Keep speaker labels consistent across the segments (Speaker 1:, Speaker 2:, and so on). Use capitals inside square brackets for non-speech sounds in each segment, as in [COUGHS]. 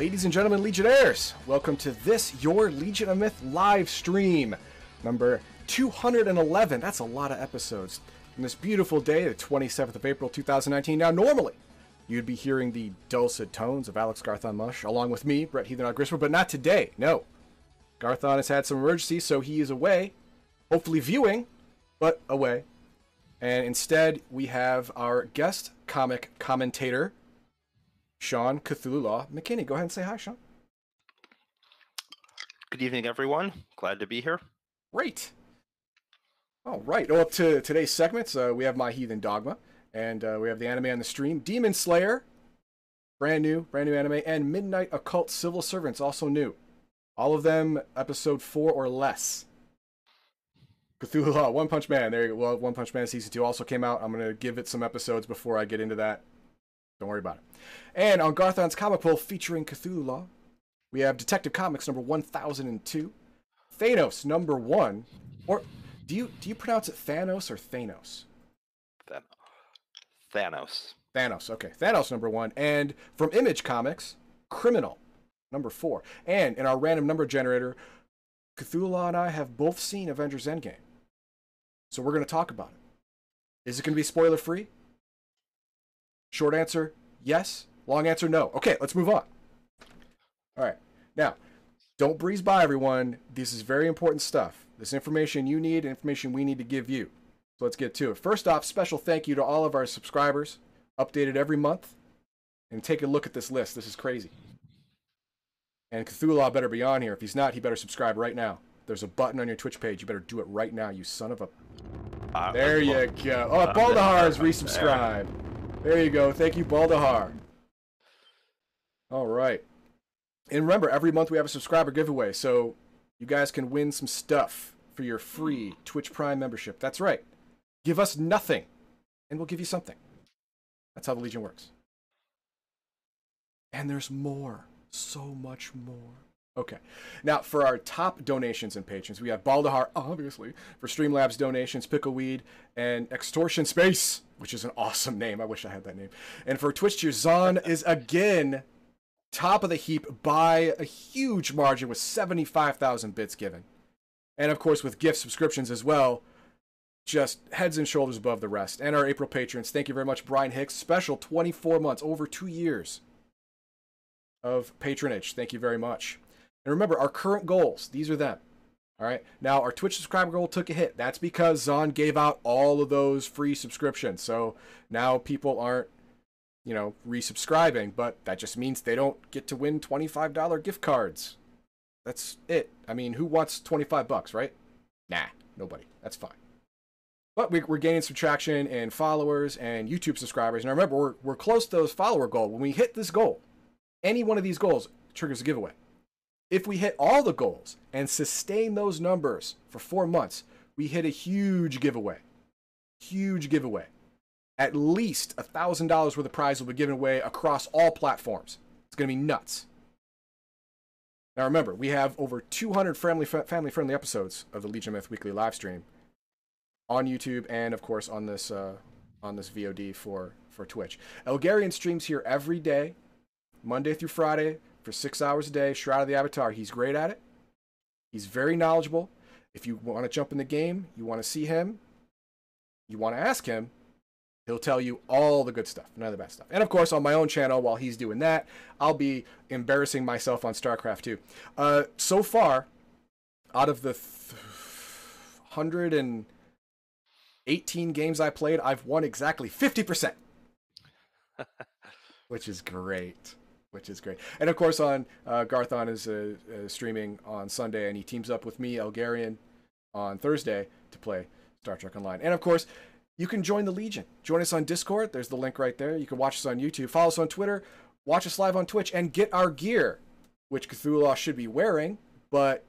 Speaker 1: Ladies and gentlemen, Legionnaires, welcome to this, your Legion of Myth live stream, number 211. That's a lot of episodes. On this beautiful day, the 27th of April, 2019. Now, normally, you'd be hearing the dulcet tones of Alex Garthon Mush, along with me, Brett Heathen Grisper, but not today. No. Garthon has had some emergency, so he is away, hopefully viewing, but away. And instead, we have our guest comic commentator, Sean Cthulhu Law McKinney. Go ahead and say hi, Sean.
Speaker 2: Good evening, everyone. Glad to be here.
Speaker 1: Great. All right. Oh, up to today's segments, uh, we have My Heathen Dogma, and uh, we have the anime on the stream, Demon Slayer, brand new, brand new anime, and Midnight Occult Civil Servants, also new. All of them episode four or less. Cthulhu Law, One Punch Man. There you go. Well, One Punch Man season two also came out. I'm gonna give it some episodes before I get into that. Don't worry about it. And on Garthon's comic poll featuring Cthulhu Law, we have Detective Comics number 1002, Thanos number one, or do you do you pronounce it Thanos or Thanos?
Speaker 2: Than- Thanos.
Speaker 1: Thanos. Okay, Thanos number one, and from Image Comics, Criminal number four, and in our random number generator, Cthulhu Law and I have both seen Avengers Endgame, so we're going to talk about it. Is it going to be spoiler free? Short answer, yes. Long answer, no. Okay, let's move on. All right. Now, don't breeze by everyone. This is very important stuff. This information you need, information we need to give you. So let's get to it. First off, special thank you to all of our subscribers, updated every month. And take a look at this list. This is crazy. And Cthulhu better be on here. If he's not, he better subscribe right now. There's a button on your Twitch page. You better do it right now, you son of a.
Speaker 2: Uh,
Speaker 1: There you go. Oh, Baldahar has [LAUGHS] resubscribed. There you go. Thank you, Baldahar. All right. And remember, every month we have a subscriber giveaway, so you guys can win some stuff for your free Twitch Prime membership. That's right. Give us nothing, and we'll give you something. That's how the Legion works. And there's more. So much more. Okay. Now, for our top donations and patrons, we have Baldahar, obviously, for Streamlabs donations, Pickleweed, and Extortion Space, which is an awesome name. I wish I had that name. And for Twitch tier, Zon [LAUGHS] is again top of the heap by a huge margin with 75,000 bits given. And of course, with gift subscriptions as well, just heads and shoulders above the rest. And our April patrons, thank you very much, Brian Hicks. Special 24 months, over two years of patronage. Thank you very much. And remember, our current goals, these are them. All right. Now, our Twitch subscriber goal took a hit. That's because Zon gave out all of those free subscriptions. So now people aren't, you know, resubscribing, but that just means they don't get to win $25 gift cards. That's it. I mean, who wants 25 bucks, right? Nah, nobody. That's fine. But we, we're gaining some traction in followers and YouTube subscribers. And remember, we're, we're close to those follower goal. When we hit this goal, any one of these goals triggers a giveaway. If we hit all the goals and sustain those numbers for four months, we hit a huge giveaway. Huge giveaway. At least a $1,000 worth of prize will be given away across all platforms. It's going to be nuts. Now remember, we have over 200 family family friendly episodes of the Legion Myth weekly live stream on YouTube and of course on this uh, on this VOD for for Twitch. Elgarian streams here every day, Monday through Friday for six hours a day. Shroud of the Avatar. He's great at it. He's very knowledgeable. If you want to jump in the game, you want to see him, you want to ask him, he'll tell you all the good stuff, none of the bad stuff. And of course, on my own channel, while he's doing that, I'll be embarrassing myself on StarCraft 2. Uh, so far, out of the th- 118 games I played, I've won exactly 50%. [LAUGHS] Which is great. Which is great. And of course, on uh, Garthon is uh, uh, streaming on Sunday, and he teams up with me, Elgarian, on Thursday to play Star Trek Online. And of course, you can join the Legion. Join us on Discord. There's the link right there. You can watch us on YouTube. Follow us on Twitter. Watch us live on Twitch and get our gear, which Cthulhu should be wearing, but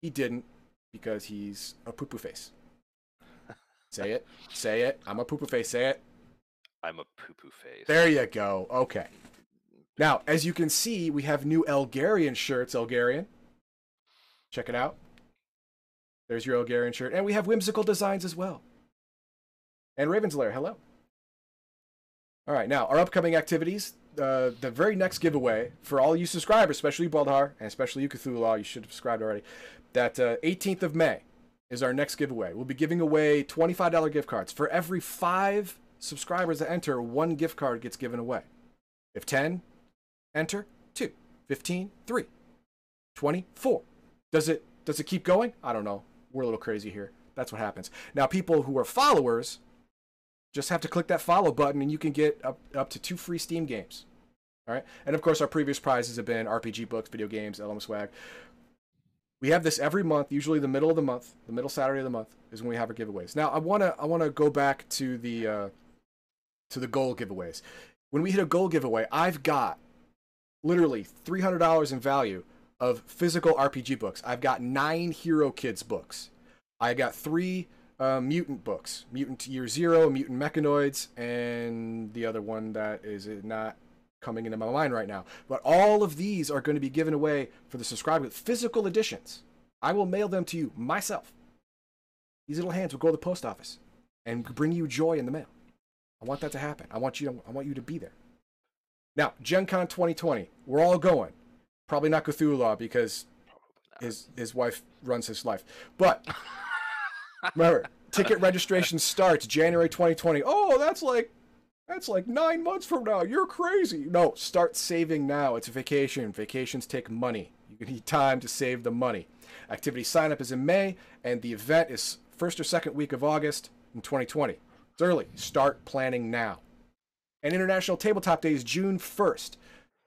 Speaker 1: he didn't because he's a poo poo face. [LAUGHS] Say it. Say it. I'm a poo poo face. Say it.
Speaker 2: I'm a poo poo face.
Speaker 1: There you go. Okay. Now, as you can see, we have new Elgarian shirts. Elgarian. Check it out. There's your Elgarian shirt. And we have whimsical designs as well. And Raven's Lair, hello. All right, now, our upcoming activities. uh, the very next giveaway for all you subscribers, especially Baldhar and especially you Cthulhu, you should have subscribed already. That uh, 18th of May is our next giveaway. We'll be giving away $25 gift cards. For every five subscribers that enter, one gift card gets given away. If 10 enter, 2. 15, 3. 20, 4. Does it does it keep going? I don't know. We're a little crazy here. That's what happens. Now, people who are followers just have to click that follow button and you can get up, up to two free Steam games. All right. And of course, our previous prizes have been RPG books, video games, LM Swag. We have this every month, usually the middle of the month, the middle Saturday of the month is when we have our giveaways. Now, I wanna I wanna go back to the uh, to the goal giveaways. When we hit a goal giveaway, I've got literally three hundred dollars in value of physical RPG books. I've got nine Hero Kids books. I got three uh, mutant books mutant year zero mutant mechanoids and the other one that is not coming into my mind right now. But all of these are going to be given away for the subscribers physical editions. I will mail them to you myself. These little hands will go to the post office and bring you joy in the mail. I want that to happen. I want you to, i want you to be there now gen con 2020 we're all going probably not cthulhu because his his wife runs his life but [LAUGHS] Remember, ticket registration starts January 2020. Oh, that's like that's like nine months from now. You're crazy. No, start saving now. It's a vacation. Vacations take money. You need time to save the money. Activity sign up is in May, and the event is first or second week of August in 2020. It's early. Start planning now. And International Tabletop Day is June 1st.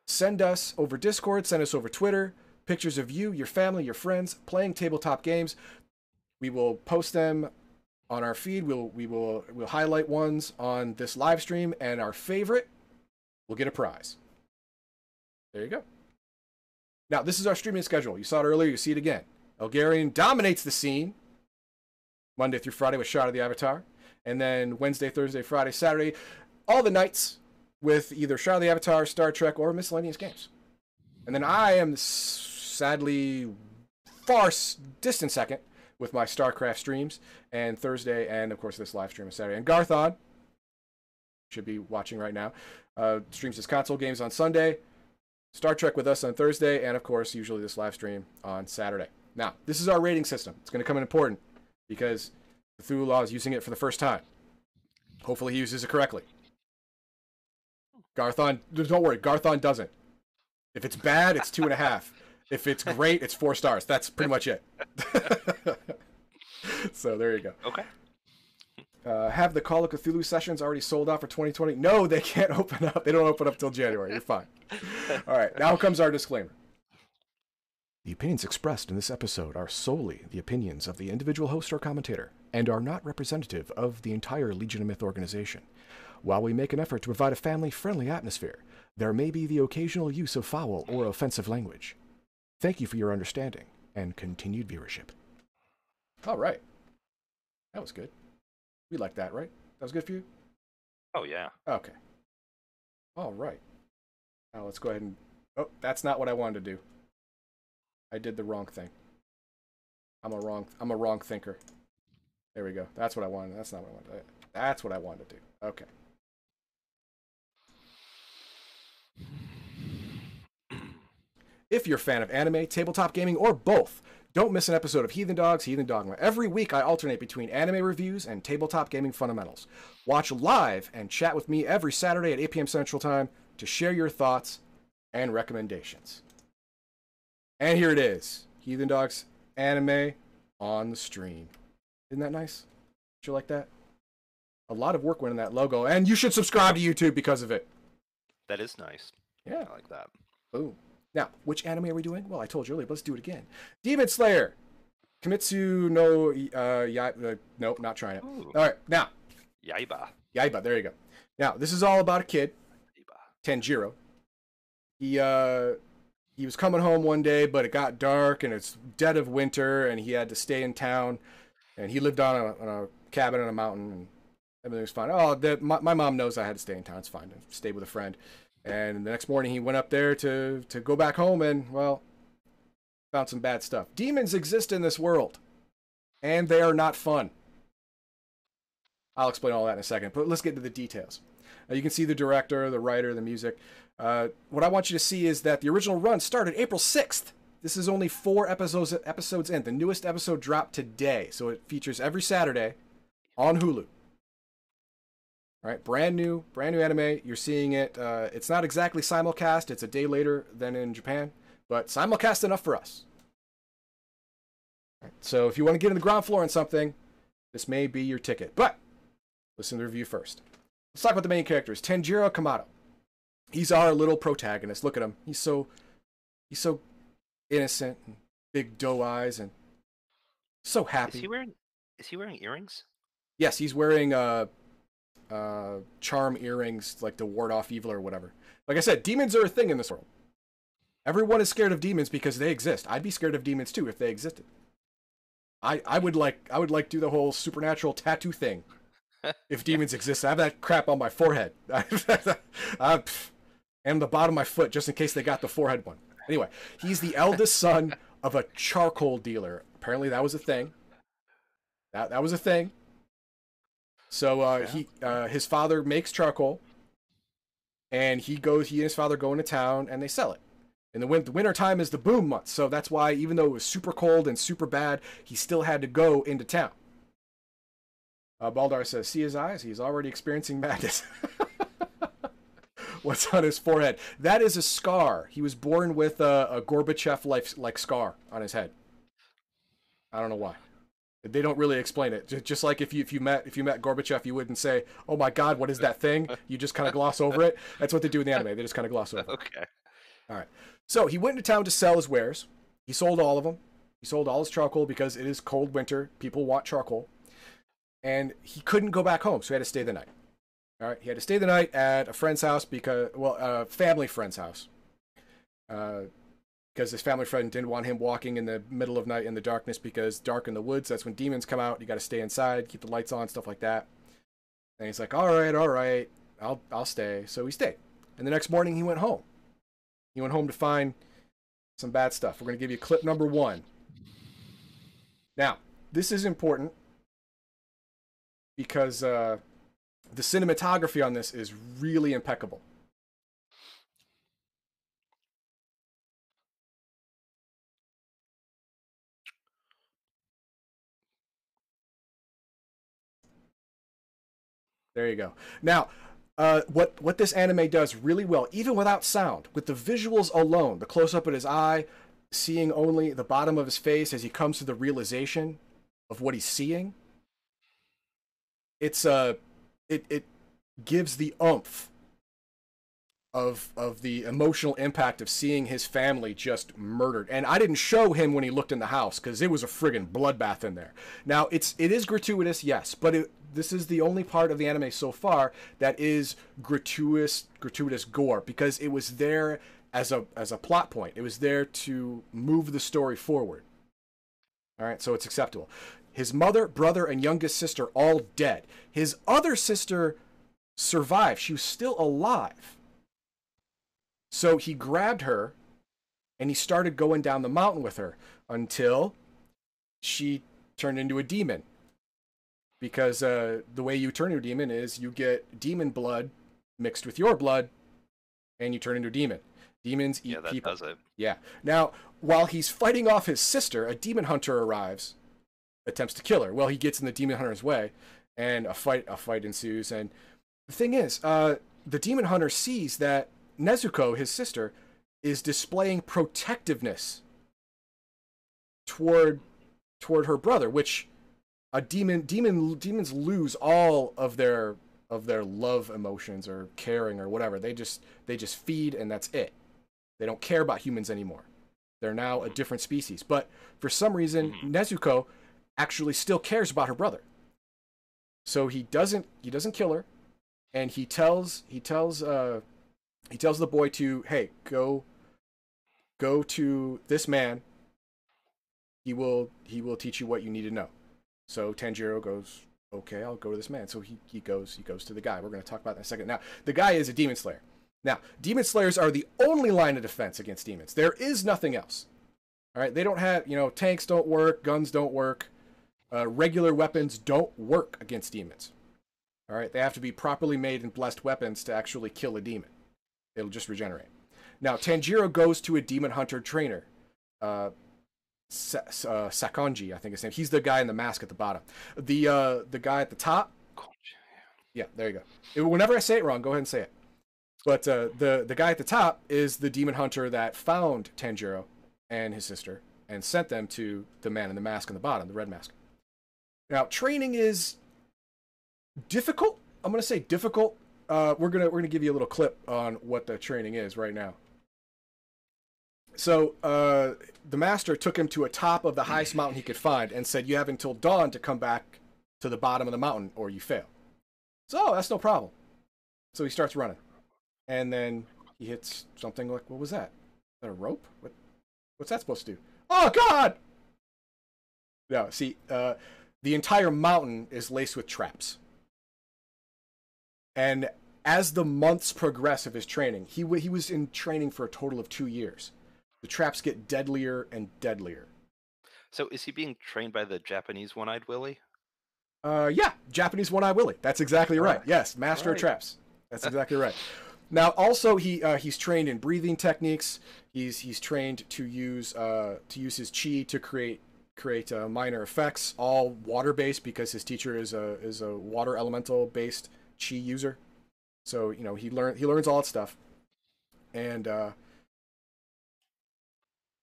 Speaker 1: Send us over Discord, send us over Twitter, pictures of you, your family, your friends playing tabletop games. We will post them on our feed. We'll we will we'll highlight ones on this live stream, and our favorite will get a prize. There you go. Now this is our streaming schedule. You saw it earlier. You see it again. Elgarian dominates the scene Monday through Friday with Shroud of the Avatar, and then Wednesday, Thursday, Friday, Saturday, all the nights with either Shroud of the Avatar, Star Trek, or miscellaneous games. And then I am sadly far distant second with my StarCraft streams, and Thursday, and of course this live stream on Saturday. And Garthon should be watching right now. Uh, streams his console games on Sunday, Star Trek with us on Thursday, and of course usually this live stream on Saturday. Now this is our rating system. It's going to come in important because Cthulhu Law is using it for the first time. Hopefully he uses it correctly. Garthon, don't worry, Garthon doesn't. If it's bad, it's two and a half. If it's [LAUGHS] great, it's four stars. That's pretty much it. [LAUGHS] so there you go.
Speaker 2: Okay.
Speaker 1: Uh, have the Call of Cthulhu sessions already sold out for 2020? No, they can't [LAUGHS] open up. They don't open up till January. You're fine. All right, now comes our disclaimer. The opinions expressed in this episode are solely the opinions of the individual host or commentator and are not representative of the entire Legion of Myth organization. While we make an effort to provide a family friendly atmosphere, there may be the occasional use of foul or offensive language. Thank you for your understanding and continued viewership. All right. That was good. We like that, right? That was good for you?
Speaker 2: Oh yeah.
Speaker 1: Okay. All right. Now let's go ahead and. Oh, that's not what I wanted to do. I did the wrong thing. I'm a wrong. I'm a wrong thinker. There we go. That's what I wanted. That's not what I wanted. That's what I wanted to do. Okay. If you're a fan of anime, tabletop gaming, or both, don't miss an episode of Heathen Dogs, Heathen Dogma. Every week I alternate between anime reviews and tabletop gaming fundamentals. Watch live and chat with me every Saturday at 8 p.m. Central Time to share your thoughts and recommendations. And here it is Heathen Dogs anime on the stream. Isn't that nice? Did you like that? A lot of work went in that logo, and you should subscribe to YouTube because of it.
Speaker 2: That is nice.
Speaker 1: Yeah.
Speaker 2: I like that.
Speaker 1: Boom. Now, which anime are we doing? Well, I told you earlier, but let's do it again. Demon Slayer. Kimetsu no uh, ya, uh nope, not trying it.
Speaker 2: Ooh.
Speaker 1: All right, now
Speaker 2: Yaiba.
Speaker 1: Yaiba. There you go. Now this is all about a kid,
Speaker 2: Yaiba.
Speaker 1: Tanjiro. He uh he was coming home one day, but it got dark and it's dead of winter, and he had to stay in town. And he lived on a, on a cabin on a mountain, and everything was fine. Oh, the, my, my mom knows I had to stay in town. It's fine. I stayed with a friend. And the next morning he went up there to to go back home, and well, found some bad stuff. Demons exist in this world, and they are not fun. I'll explain all that in a second, but let's get to the details. Uh, you can see the director, the writer, the music. Uh, what I want you to see is that the original run started April 6th. This is only four episodes episodes in. The newest episode dropped today, so it features every Saturday on Hulu. Right, brand new, brand new anime. You're seeing it. Uh, it's not exactly simulcast. It's a day later than in Japan, but simulcast enough for us. Right, so if you want to get in the ground floor on something, this may be your ticket. But listen to the review first. Let's talk about the main characters. Tanjiro Kamado. He's our little protagonist. Look at him. He's so he's so innocent and big doe eyes and so happy.
Speaker 2: Is he wearing? Is he wearing earrings?
Speaker 1: Yes, he's wearing uh uh charm earrings like to ward off evil or whatever. Like I said, demons are a thing in this world. Everyone is scared of demons because they exist. I'd be scared of demons too if they existed. I I would like I would like do the whole supernatural tattoo thing. [LAUGHS] if demons exist, I have that crap on my forehead. [LAUGHS] I, and the bottom of my foot just in case they got the forehead one. Anyway, he's the eldest son of a charcoal dealer. Apparently, that was a thing. That that was a thing. So uh,
Speaker 2: Yeah.
Speaker 1: he uh, his father makes charcoal, and he goes. He and his father go into town and they sell it. And the, win- the winter time is the boom month, so that's why even though it was super cold and super bad, he still had to go into town. Uh, Baldar says, "See his eyes? He's already experiencing madness." [LAUGHS] What's on his forehead? That is a scar. He was born with a, a Gorbachev like like scar on his head. I don't know why. They don't really explain it. Just, like if you if you met if you met Gorbachev, you wouldn't say, "Oh my God, what is that thing?" You just kind of gloss over it. That's what they do in the anime. They just kind of gloss over. it.
Speaker 2: Okay. All right.
Speaker 1: So he went into town to sell his wares. He sold all of them. He sold all his charcoal because it is cold winter. People want charcoal. And he couldn't go back home, so he had to stay the night. All right, he had to stay the night at a friend's house because, well, a family friend's house. Uh, because his family friend didn't want him walking in the middle of night in the darkness because dark in the woods, that's when demons come out. You got to stay inside, keep the lights on, stuff like that. And he's like, "All right, all right, I'll I'll stay." So he stayed. And the next morning he went home. He went home to find some bad stuff. We're going to give you clip number one. Now, this is important because uh, the cinematography on this is really impeccable. There you go. Now, uh, what what this anime does really well, even without sound, with the visuals alone, the close up of his eye, seeing only the bottom of his face as he comes to the realization of what he's seeing. It's uh, it it gives the oomph of of the emotional impact of seeing his family just murdered. And I didn't show him when he looked in the house because it was a friggin' bloodbath in there. Now it's it is gratuitous, yes, but it, this is the only part of the anime so far that is gratuitous gratuitous gore because it was there as a as a plot point. It was there to move the story forward. All right, so it's acceptable. His mother, brother, and youngest sister all dead. His other sister survived. She was still alive. So he grabbed her and he started going down the mountain with her until she turned into a demon. Because uh, the way you turn into a demon is you get demon blood mixed with your blood and you turn into a demon. Demons eat
Speaker 2: Yeah, that
Speaker 1: people.
Speaker 2: does it.
Speaker 1: Yeah. Now, while he's fighting off his sister, a demon hunter arrives, attempts to kill her. Well, he gets in the demon hunter's way, and a fight a fight ensues. And the thing is, uh, the demon hunter sees that Nezuko, his sister, is displaying protectiveness toward toward her brother, which a demon demon demons lose all of their of their love emotions or caring or whatever. They just they just feed and that's it. They don't care about humans anymore. They're now a different species. But for some reason,
Speaker 2: Mhm.
Speaker 1: Nezuko actually still cares about her brother. So he doesn't he doesn't kill her, and he tells he tells uh he tells the boy to hey go go to this man. He will he will teach you what you need to know. So Tanjiro goes okay I'll go to this man. So he he goes he goes to the guy. We're going to talk about that in a second. Now the guy is a demon slayer. Now, demon slayers are the only line of defense against demons. There is nothing else. All right, they don't have, you know, tanks don't work, guns don't work, uh, regular weapons don't work against demons. All right, they have to be properly made and blessed weapons to actually kill a demon. It'll just regenerate. Now Tanjiro goes to a demon hunter trainer, uh, Sa- uh, Sakonji, I think his name. He's the guy in the mask at the bottom. The uh, the guy at the top. Yeah, there you go. Whenever I say it wrong, go ahead and say it. But uh, the the guy at the top is the demon hunter that found Tanjiro and his sister and sent them to the man in the mask on the bottom, the red mask. Now, training is difficult. I'm gonna say difficult. Uh, we're gonna we're gonna give you a little clip on what the training is right now. So uh, the master took him to a top of the highest mountain he could find and said, "You have until dawn to come back to the bottom of the mountain, or you fail." So that's no problem. So he starts running, and then he hits something like, "What was that? Is that a rope? What? What's that supposed to do?" Oh God! No, see, uh, the entire mountain is laced with traps. And as the months progress of his training, he w- he was in training for a total of two years. The traps get deadlier and deadlier.
Speaker 2: So is he being trained by the Japanese one-eyed Willie?
Speaker 1: Uh, yeah, Japanese one-eyed Willie. That's exactly right.
Speaker 2: Right.
Speaker 1: Yes, master of traps. That's [LAUGHS] exactly right. Now, also he uh, he's trained in breathing techniques. He's he's trained to use uh, to use his chi to create create uh, minor effects, all water based because his teacher is a is a water elemental based chi user. So you know he learn he learns all that stuff, and uh,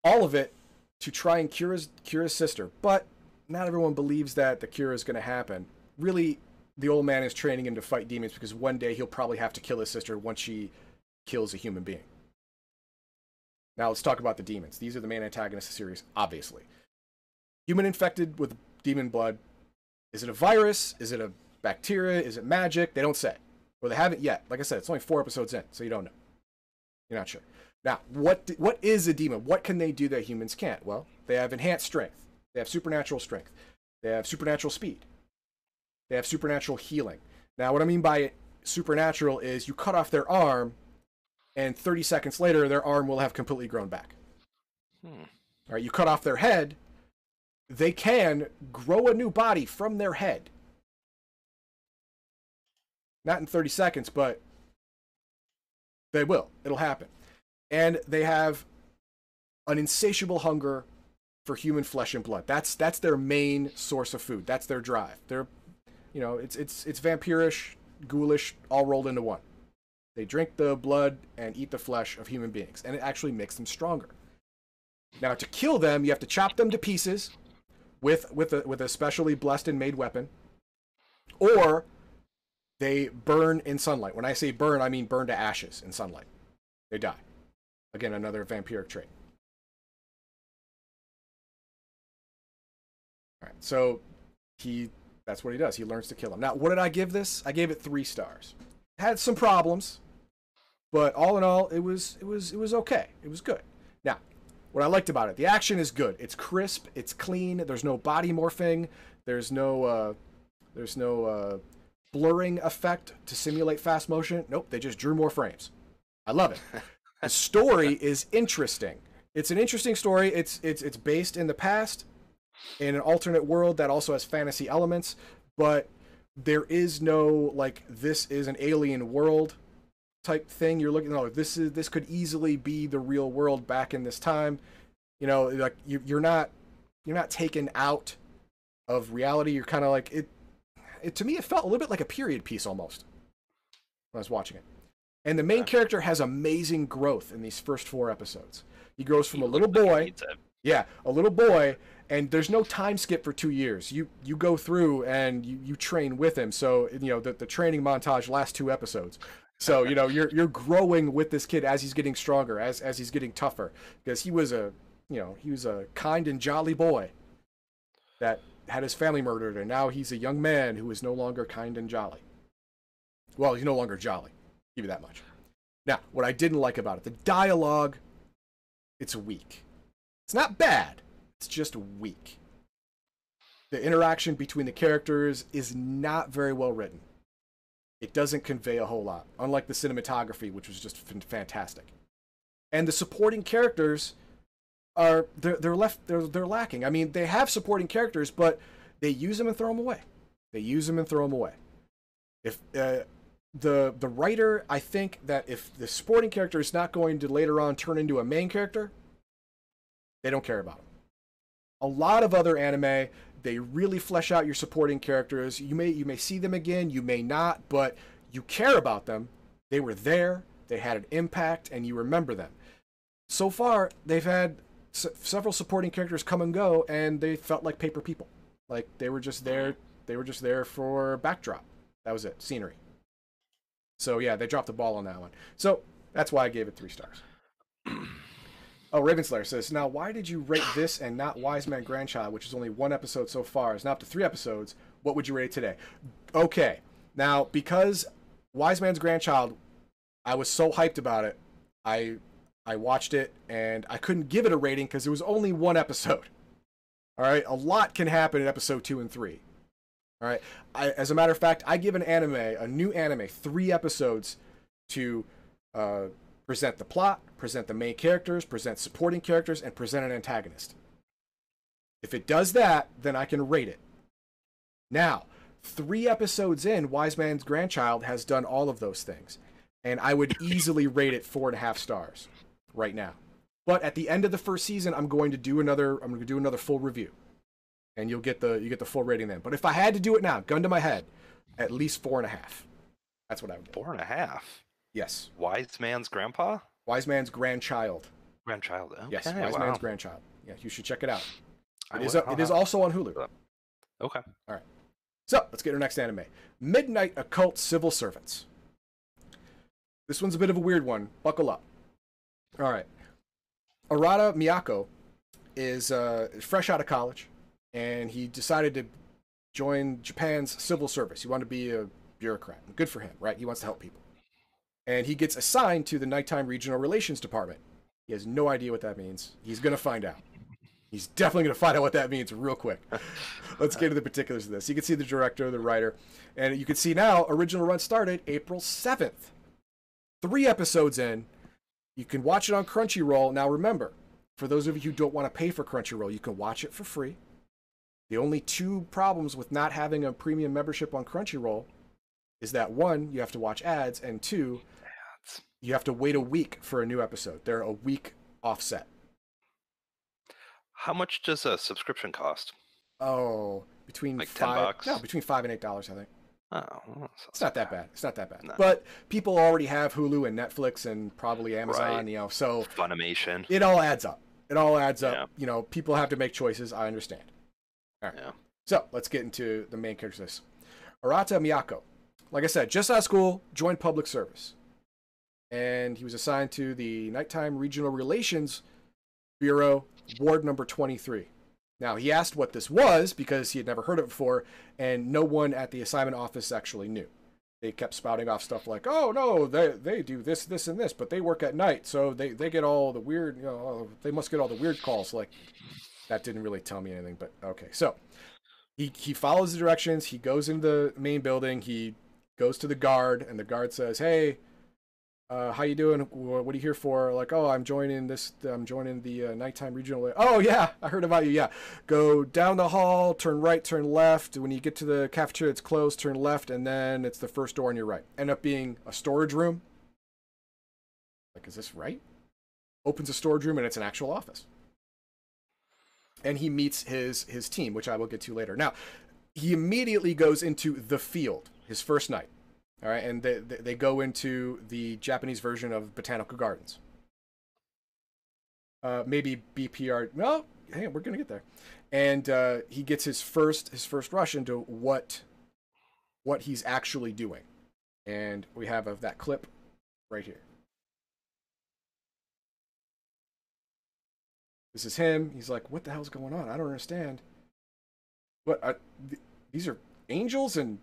Speaker 1: all of it to try and cure his cure his sister. But not everyone believes that the cure is going to happen. Really, the old man is training him to fight demons because one day he'll probably have to kill his sister once she kills a human being. Now let's talk about the demons. These are the main antagonists of the series, obviously. Human infected with demon blood. Is it a virus? Is it a bacteria? Is it magic? They don't say. Or they haven't yet. Like I said, it's only four episodes in, so you don't know. You're not sure. Now, what what is a demon? What can they do that humans can't? Well, they have enhanced strength. They have supernatural strength. They have supernatural speed. They have supernatural healing. Now, what I mean by supernatural is you cut off their arm, and 30 seconds later, their arm will have completely grown back.
Speaker 2: Hmm.
Speaker 1: All right, you cut off their head, they can grow a new body from their head. Not in 30 seconds, but they will. It'll happen. And they have an insatiable hunger for human flesh and blood. That's that's their main source of food. That's their drive. They're you know, it's it's it's vampirish, ghoulish, all rolled into one. They drink the blood and eat the flesh of human beings, and it actually makes them stronger. Now, to kill them, you have to chop them to pieces with with a with a specially blessed and made weapon, or they burn in sunlight. When I say burn, I mean burn to ashes in sunlight. They die. Again, another vampiric trait. All right, so he that's what he does. He learns to kill them. Now, what did I give this? I gave it three stars. Had some problems, but all in all, it was it was it was okay. It was good. Now, what I liked about it, the action is good. It's crisp. It's clean. There's no body morphing. There's no uh, there's no uh, blurring effect to simulate fast motion. Nope, they just drew more frames. I love it. [LAUGHS] the story is interesting. It's an interesting story. It's it's it's based in the past in an alternate world that also has fantasy elements, but there is no like this is an alien world type thing. You're looking no, this is this could easily be the real world back in this time. You know, like you, you're not you're not taken out of reality. You're kind of like it, it. To me, it felt a little bit like a period piece almost when I was watching it. And the main
Speaker 2: Yeah.
Speaker 1: character has amazing growth in these first four episodes. He grows from
Speaker 2: He
Speaker 1: a little boy yeah, a little boy, and there's no time skip for two years. You you go through and you, you train with him. So you know the, the training montage lasts two episodes. So you know you're you're growing with this kid as he's getting stronger, as as he's getting tougher. Because he was a you know he was a kind and jolly boy that had his family murdered, and now he's a young man who is no longer kind and jolly. Well, he's no longer jolly. Give you that much. Now, what I didn't like about it, the dialogue, it's weak. It's not bad. It's just weak. The interaction between the characters is not very well written. It doesn't convey a whole lot, unlike the cinematography, which was just fantastic. And the supporting characters are they're, they're left they're they're lacking. I mean, they have supporting characters, but they use them and throw them away. They use them and throw them away. If uh, the the writer, I think that if the supporting character is not going to later on turn into a main character, they don't care about him. A lot of other anime, they really flesh out your supporting characters. You may you may see them again, you may not, but you care about them. They were there, they had an impact, and you remember them. So far, they've had s- several supporting characters come and go, and they felt like paper people. Like they were just there. They were just there for backdrop. That was it, scenery. So yeah, they dropped the ball on that one. So that's why I gave it three stars. [CLEARS THROAT] Oh, Ravenslayer says, now why did you rate this and not Wise Man Grandchild, which is only one episode so far? It's now up to three episodes. What would you rate today? Okay, now because Wise Man's Grandchild, I was so hyped about it, I I watched it and I couldn't give it a rating because it was only one episode. [LAUGHS] All right, a lot can happen in episode two and three. All right, I, as a matter of fact, I give an anime, a new anime, three episodes to uh, present the plot, present the main characters, present supporting characters, and present an antagonist. If it does that, then I can rate it. Now, three episodes in, Wise Man's Grandchild has done all of those things, and I would [COUGHS] easily rate it four and a half stars right now. But at the end of the first season, I'm going to do another. I'm going to do another full review, and you'll get the you get the full rating then. But if I had to do it now, gun to my head, at least four and a half. That's what I would. do.
Speaker 2: Four and a half.
Speaker 1: Yes,
Speaker 2: Wise man's grandpa?
Speaker 1: Wise Man's Grandchild.
Speaker 2: Grandchild. Okay,
Speaker 1: Yes, Wise
Speaker 2: wow.
Speaker 1: Man's Grandchild. Yeah, you should check it out.
Speaker 2: I
Speaker 1: It is. A, it is also on Hulu.
Speaker 2: Okay. All right.
Speaker 1: So let's get our next anime. Midnight Occult Civil Servants. This one's a bit of a weird one. Buckle up. All right. Arata Miyako is uh, fresh out of college, and he decided to join Japan's civil service. He wanted to be a bureaucrat. Good for him, right? He wants to help people. And he gets assigned to the Nighttime Regional Relations Department. He has no idea what that means. He's going to find out. He's definitely going to find out what that means real quick. [LAUGHS] Let's get into the particulars of this. You can see the director, the writer, and you can see now original run started April 7th. Three episodes in. You can watch it on Crunchyroll. Now remember, for those of you who don't want to pay for Crunchyroll, you can watch it for free. The only two problems with not having a premium membership on Crunchyroll is that one, you have to watch ads, and two, you have to wait a week for a new episode. They're a week offset.
Speaker 2: How much does a subscription cost?
Speaker 1: Oh, between
Speaker 2: Like 10
Speaker 1: five,
Speaker 2: bucks?
Speaker 1: no, between five and eight dollars, I think.
Speaker 2: Oh,
Speaker 1: It's not that bad. It's not that bad.
Speaker 2: No.
Speaker 1: But people already have Hulu and Netflix and probably Amazon,
Speaker 2: Right.
Speaker 1: you know, so
Speaker 2: Funimation.
Speaker 1: it all adds up. It all adds up.
Speaker 2: Yeah.
Speaker 1: You know, people have to make choices. I understand.
Speaker 2: Yeah.
Speaker 1: So let's get into the main characters. List. Arata Miyako, like I said, just out of school, joined public service, and he was assigned to the Nighttime Regional Relations Bureau, Ward Number Twenty Three. Now he asked what this was because he had never heard of it before, and no one at the assignment office actually knew. They kept spouting off stuff like, "Oh no, they they do this, this, and this, but they work at night, so they they get all the weird, you know, they must get all the weird calls." Like that didn't really tell me anything, but okay. So he he follows the directions. He goes into the main building. He goes to the guard, and the guard says, "Hey, uh, how you doing? What are you here for?" Like, "Oh, I'm joining this. I'm joining the uh, nighttime regional." Oh yeah, I heard about you. Yeah, go down the hall, turn right, turn left. When you get to the cafeteria, it's closed. Turn left, and then it's the first door on your right. End up being a storage room. Like, is this right? Opens a storage room, and it's an actual office and he meets his his team, which I will get to later. Now, he immediately goes into the field, his first night. All right, and they they go into the Japanese version of botanical gardens. Uh, maybe BPR. No, hey, we're gonna get there. And uh, he gets his first his first rush into what what he's actually doing, and we have of that clip right here. This is him. He's like, "What the hell's going on? I don't understand." What? Uh, th- these are angels and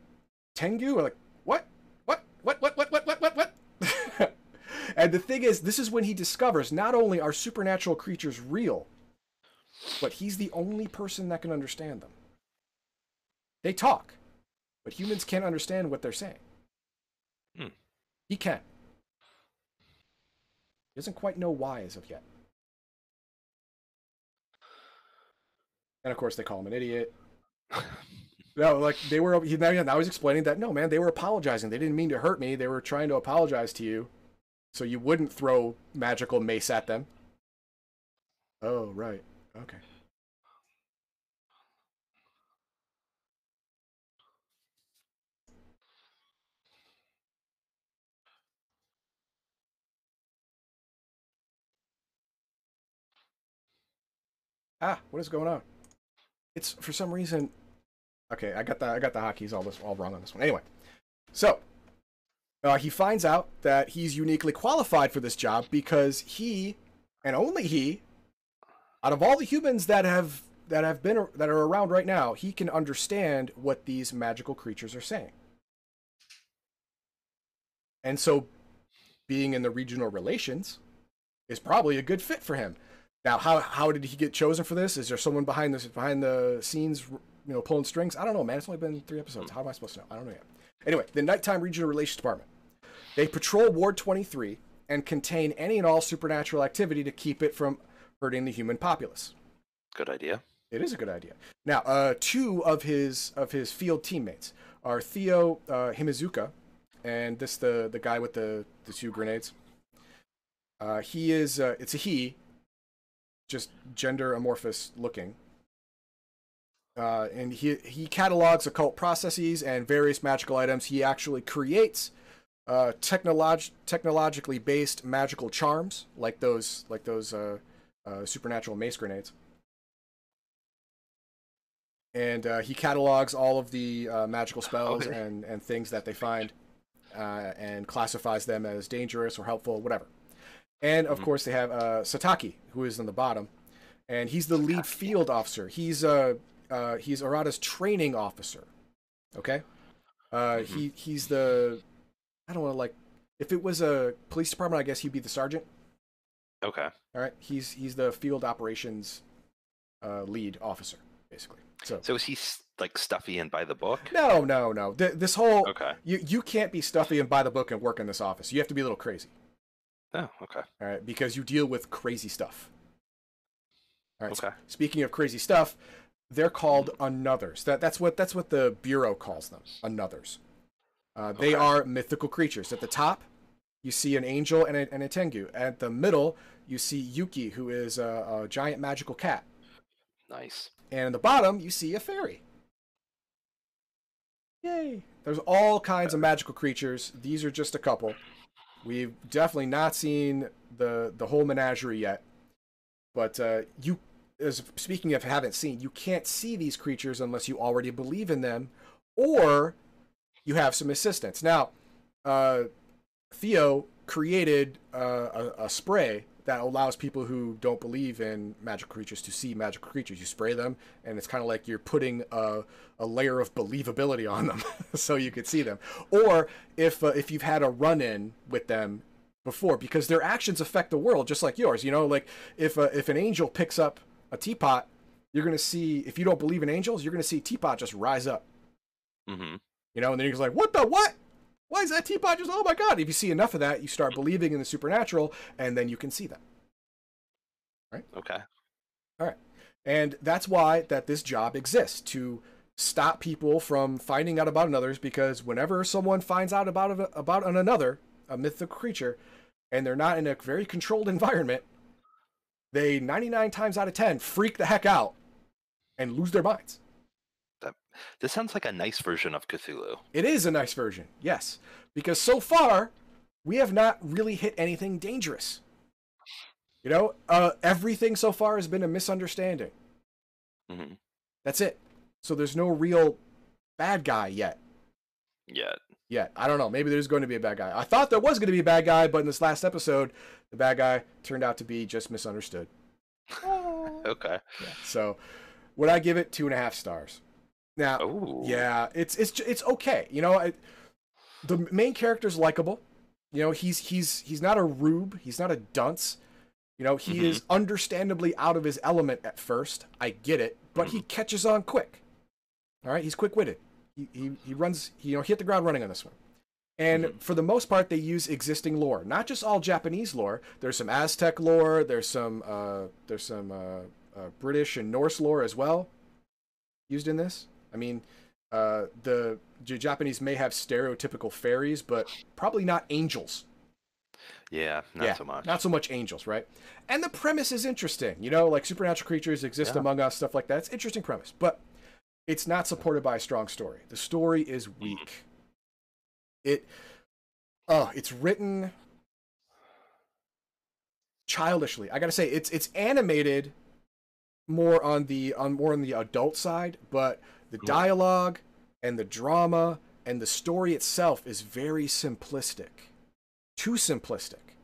Speaker 1: Tengu? are Like, what? What? What? What? What? What? What? What? What? [LAUGHS] and the thing is, this is when he discovers not only are supernatural creatures real, but he's the only person that can understand them. They talk, but humans can't understand what they're saying.
Speaker 2: Hmm.
Speaker 1: He can't. He doesn't quite know why as of yet. And of course, they call him an idiot. No, like they were. He, now he's explaining that no, man, they were apologizing. They didn't mean to hurt me. They were trying to apologize to you, so you wouldn't throw magical mace at them. Oh, right. Okay. Ah, what is going on? It's for some reason. Okay, I got the I got the hotkeys all this all wrong on this one. Anyway, so uh, he finds out that he's uniquely qualified for this job because he and only he, out of all the humans that have that have been that are around right now, he can understand what these magical creatures are saying. And so, being in the regional relations is probably a good fit for him. Now, how how did he get chosen for this? Is there someone behind this behind the scenes, you know, pulling strings? I don't know, man. It's only been three episodes. How am I supposed to know? I don't know yet. Anyway, the Nighttime Regional Relations Department. They patrol Ward 23 and contain any and all supernatural activity to keep it from hurting the human populace.
Speaker 2: Good idea.
Speaker 1: It is a good idea. Now, uh, two of his of his field teammates are Theo uh, Himezuka, and this the the guy with the the two grenades. Uh, he is uh, it's a he just gender amorphous looking. Uh, and he he catalogs occult processes and various magical items. He actually creates uh, technolog- technologically based magical charms, like those like those uh, uh supernatural mace grenades. And uh, he catalogs all of the uh, magical [LAUGHS] spells okay. and, and things that they find, and classifies them as dangerous or helpful, whatever. And of mm-hmm. course, they have uh, Sataki, who is in the bottom, and he's the lead field officer. He's uh, uh he's Arata's training officer. Okay, uh, mm-hmm. he he's the I don't want to like if it was a police department, I guess he'd be the sergeant.
Speaker 2: Okay.
Speaker 1: All right. He's he's the field operations uh, lead officer, basically. So
Speaker 2: so is he like stuffy and by the book?
Speaker 1: No, no, no. Th- this whole
Speaker 2: okay.
Speaker 1: You you can't be stuffy and by the book and work in this office. You have to be a little crazy.
Speaker 2: Oh, okay.
Speaker 1: All right, because you deal with crazy stuff. All right.
Speaker 2: Okay.
Speaker 1: speaking of crazy stuff, they're called anothers. That that's what that's what the bureau calls them. Anothers. Uh, they okay. are mythical creatures. At the top, you see an angel and a, and a tengu. At the middle, you see Yuki, who is a, a giant magical cat.
Speaker 2: Nice.
Speaker 1: And at the bottom, you see a fairy. Yay! There's all kinds of magical creatures. These are just a couple. We've definitely not seen the the whole menagerie yet, but uh, you, as speaking of haven't seen, you can't see these creatures unless you already believe in them, or you have some assistance. Now, uh, Theo created uh, a, a spray that allows people who don't believe in magical creatures to see magical creatures. You spray them, and it's kind of like you're putting a, a layer of believability on them, [LAUGHS] so you could see them. Or if uh, if you've had a run-in with them before, because their actions affect the world just like yours. You know, like if uh, if an angel picks up a teapot, you're gonna see. If you don't believe in angels, you're gonna see teapot just rise up.
Speaker 2: Mm-hmm.
Speaker 1: You know, and then you're like, "What the what?" Why is that teapot just? Oh my god! If you see enough of that, you start believing in the supernatural, and then you can see them. Right.
Speaker 2: Okay.
Speaker 1: All right, and that's why that this job exists to stop people from finding out about another's because whenever someone finds out about a, about an another, a mythical creature, and they're not in a very controlled [LAUGHS] environment, they 99 times out of 10 freak the heck out and lose their minds.
Speaker 2: This sounds like a nice version of Cthulhu.
Speaker 1: It is a nice version, yes. Because so far, we have not really hit anything dangerous. You know, uh, everything so far has been a misunderstanding.
Speaker 2: Mm-hmm.
Speaker 1: That's it. So there's no real bad guy yet.
Speaker 2: Yet.
Speaker 1: Yet. I don't know. Maybe there's going to be a bad guy. I thought there was going to be a bad guy, but in this last episode, the bad guy turned out to be just misunderstood. [LAUGHS]
Speaker 2: okay.
Speaker 1: Yeah. So, would I give it two and a half stars? Now,
Speaker 2: Ooh.
Speaker 1: yeah, it's it's it's okay. You know, I, the main character's likable. You know, he's he's he's not a rube. He's not a dunce. You know, he mm-hmm. is understandably out of his element at first. I get it, but mm-hmm. he catches on quick. All right, he's quick witted. He, he he runs. He, you know, he hit the ground running on this one. And mm-hmm. for the most part, they use existing lore, not just all Japanese lore. There's some Aztec lore. There's some uh, there's some uh, uh, British and Norse lore as well used in this. I mean, Uh, the J- Japanese may have stereotypical fairies, but probably not angels.
Speaker 2: Yeah, not
Speaker 1: yeah,
Speaker 2: so much.
Speaker 1: Not so much angels, right? And the premise is interesting. You know, like supernatural creatures exist
Speaker 2: Yeah.
Speaker 1: among us, stuff like that. It's interesting premise, but it's not supported by a strong story. The story is
Speaker 2: Mm-hmm.
Speaker 1: weak. It, oh, it's written childishly. I gotta say, it's it's animated more on the on more on the adult side, but the
Speaker 2: Cool.
Speaker 1: dialogue and the drama and the story itself is very simplistic. Too simplistic.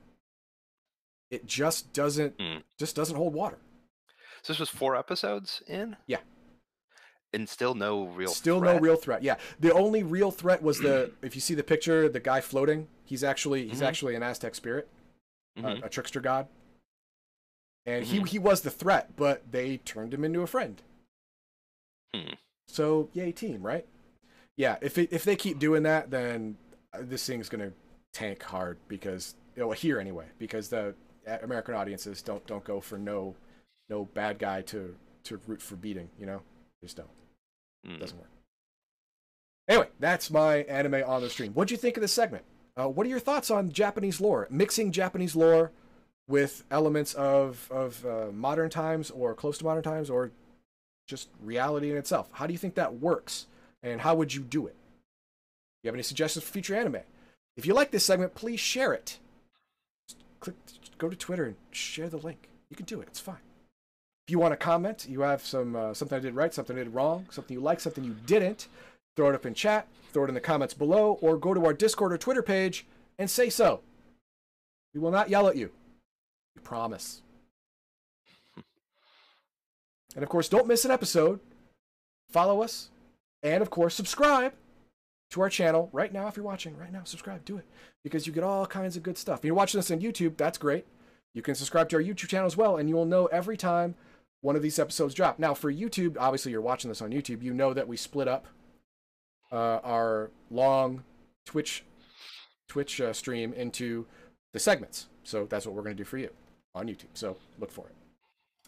Speaker 1: It just doesn't
Speaker 2: Mm.
Speaker 1: just doesn't hold water.
Speaker 2: So this was four episodes in.
Speaker 1: Yeah.
Speaker 2: And still no real.
Speaker 1: Still no real threat. Yeah. The only real threat was the [CLEARS THROAT] if you see the picture, the guy floating, he's actually he's
Speaker 2: Mhm.
Speaker 1: actually an Aztec spirit,
Speaker 2: Mhm.
Speaker 1: a, a trickster god. And he he was the threat, but they turned him into a friend.
Speaker 2: Hmm.
Speaker 1: So yay team, right? Yeah, if it, if they keep doing that, then uh, this thing's gonna tank hard because you know, here anyway, because the American audiences don't don't go for no no bad guy to to root for beating, you know, They just don't.
Speaker 2: Mm.
Speaker 1: Doesn't work. Anyway, that's my anime on the stream. What'd you think of this segment? Uh, what are your thoughts on Japanese lore? Mixing Japanese lore with elements of of uh, modern times or close to modern times or just reality in itself. How do you think that works? And how would you do it? you have any suggestions for future anime? If you like this segment, please share it. Just click, go to Twitter and share the link. You can do it. It's fine. If you want to comment, you have some uh, something I did right, something I did wrong, something you like, something you didn't. Throw it up in chat. Throw it in the comments below, or go to our Discord or Twitter page and say so. We will not yell at you. We promise. And of course, don't miss an episode. Follow us. And of course, subscribe to our channel right now. If you're watching right now, subscribe. Do it because you get all kinds of good stuff. If you're watching this on YouTube, that's great. You can subscribe to our YouTube channel as well, and you will know every time one of these episodes drop. Now, for YouTube, obviously, you're watching this on YouTube. You know that we split up uh, our long Twitch Twitch uh, stream into the segments. So that's what we're going to do for you on YouTube. So look for it.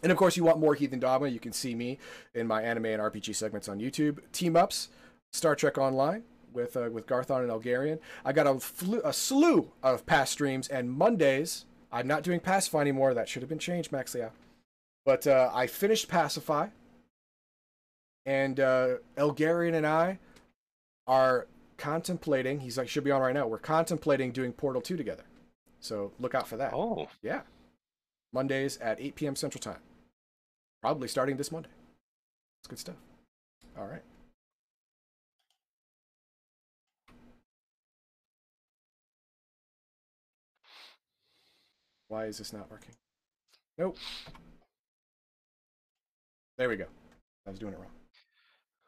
Speaker 1: And of course, you want more Heathen Dogma, you can see me in my anime and RPG segments on YouTube. Team ups, Star Trek Online with uh, with Garthon and Elgarian. I got a, flu- a slew of past streams, and Mondays I'm not doing Pacify anymore. That should have been changed, Maxia. But uh, I finished Pacify, and uh, Elgarian and I are contemplating. He's like should be on right now. We're contemplating doing Portal Two together. So look out for that.
Speaker 2: Oh,
Speaker 1: Yeah. Mondays at 8 p.m. Central Time. Probably starting this Monday. It's good stuff. All right. Why is this not working? Nope. There we go. I was doing it wrong.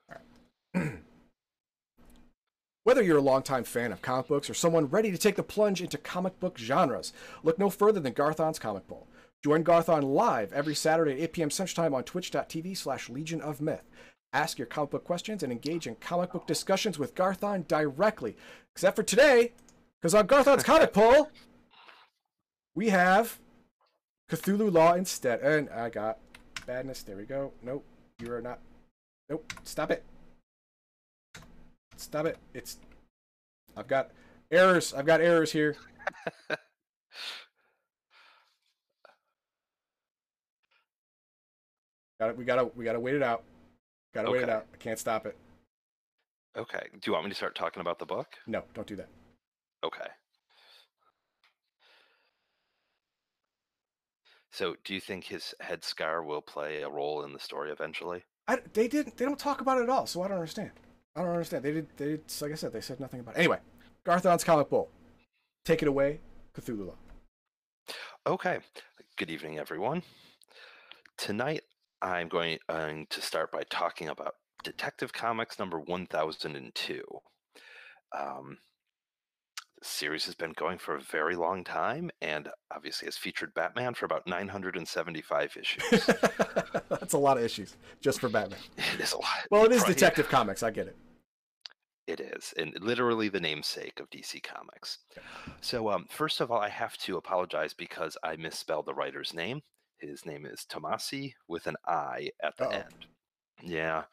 Speaker 1: All right. [CLEARS THROAT] Whether you're a longtime fan of comic books or someone ready to take the plunge into comic book genres, look no further than Garthon's Comic Bowl. Join Garthon live every Saturday at 8 p.m. Central Time on twitch.tv slash Legion of Myth. Ask your comic book questions and engage in comic book discussions with Garthon directly. Except for today, because on Garthon's Comic Poll, we have Cthulhu Law instead. And I got badness. There we go. Nope. You are not. Nope. Stop it. Stop it. It's. I've got errors. I've got errors here. [LAUGHS] got it. We gotta. We gotta wait it out. Gotta wait it out. I can't stop it.
Speaker 2: okay. Do you want me to start talking about the book?
Speaker 1: No, don't do that.
Speaker 2: Okay. So, do you think his head scar will play a role in the story eventually?
Speaker 1: I, they didn't. They don't talk about it at all. So I don't understand. I don't understand. They did. They did, like I said. They said nothing about it. Anyway, Garthon's comic bowl. Take it away, Cthulhu
Speaker 2: Okay. Good evening, everyone. Tonight, I'm going, going to start by talking about Detective Comics number 1002. Um, the series has been going for a very long time and obviously has featured Batman for about 975 issues. [LAUGHS]
Speaker 1: That's a lot of issues just for Batman. [LAUGHS]
Speaker 2: it is a lot.
Speaker 1: Well, it is
Speaker 2: Right.
Speaker 1: Detective Comics. I get it.
Speaker 2: It is, and literally the namesake of DC Comics. So, um, first of all, I have to apologize because I misspelled the writer's name. His name is Tomasi with an I at the
Speaker 1: Uh-oh.
Speaker 2: end. Yeah.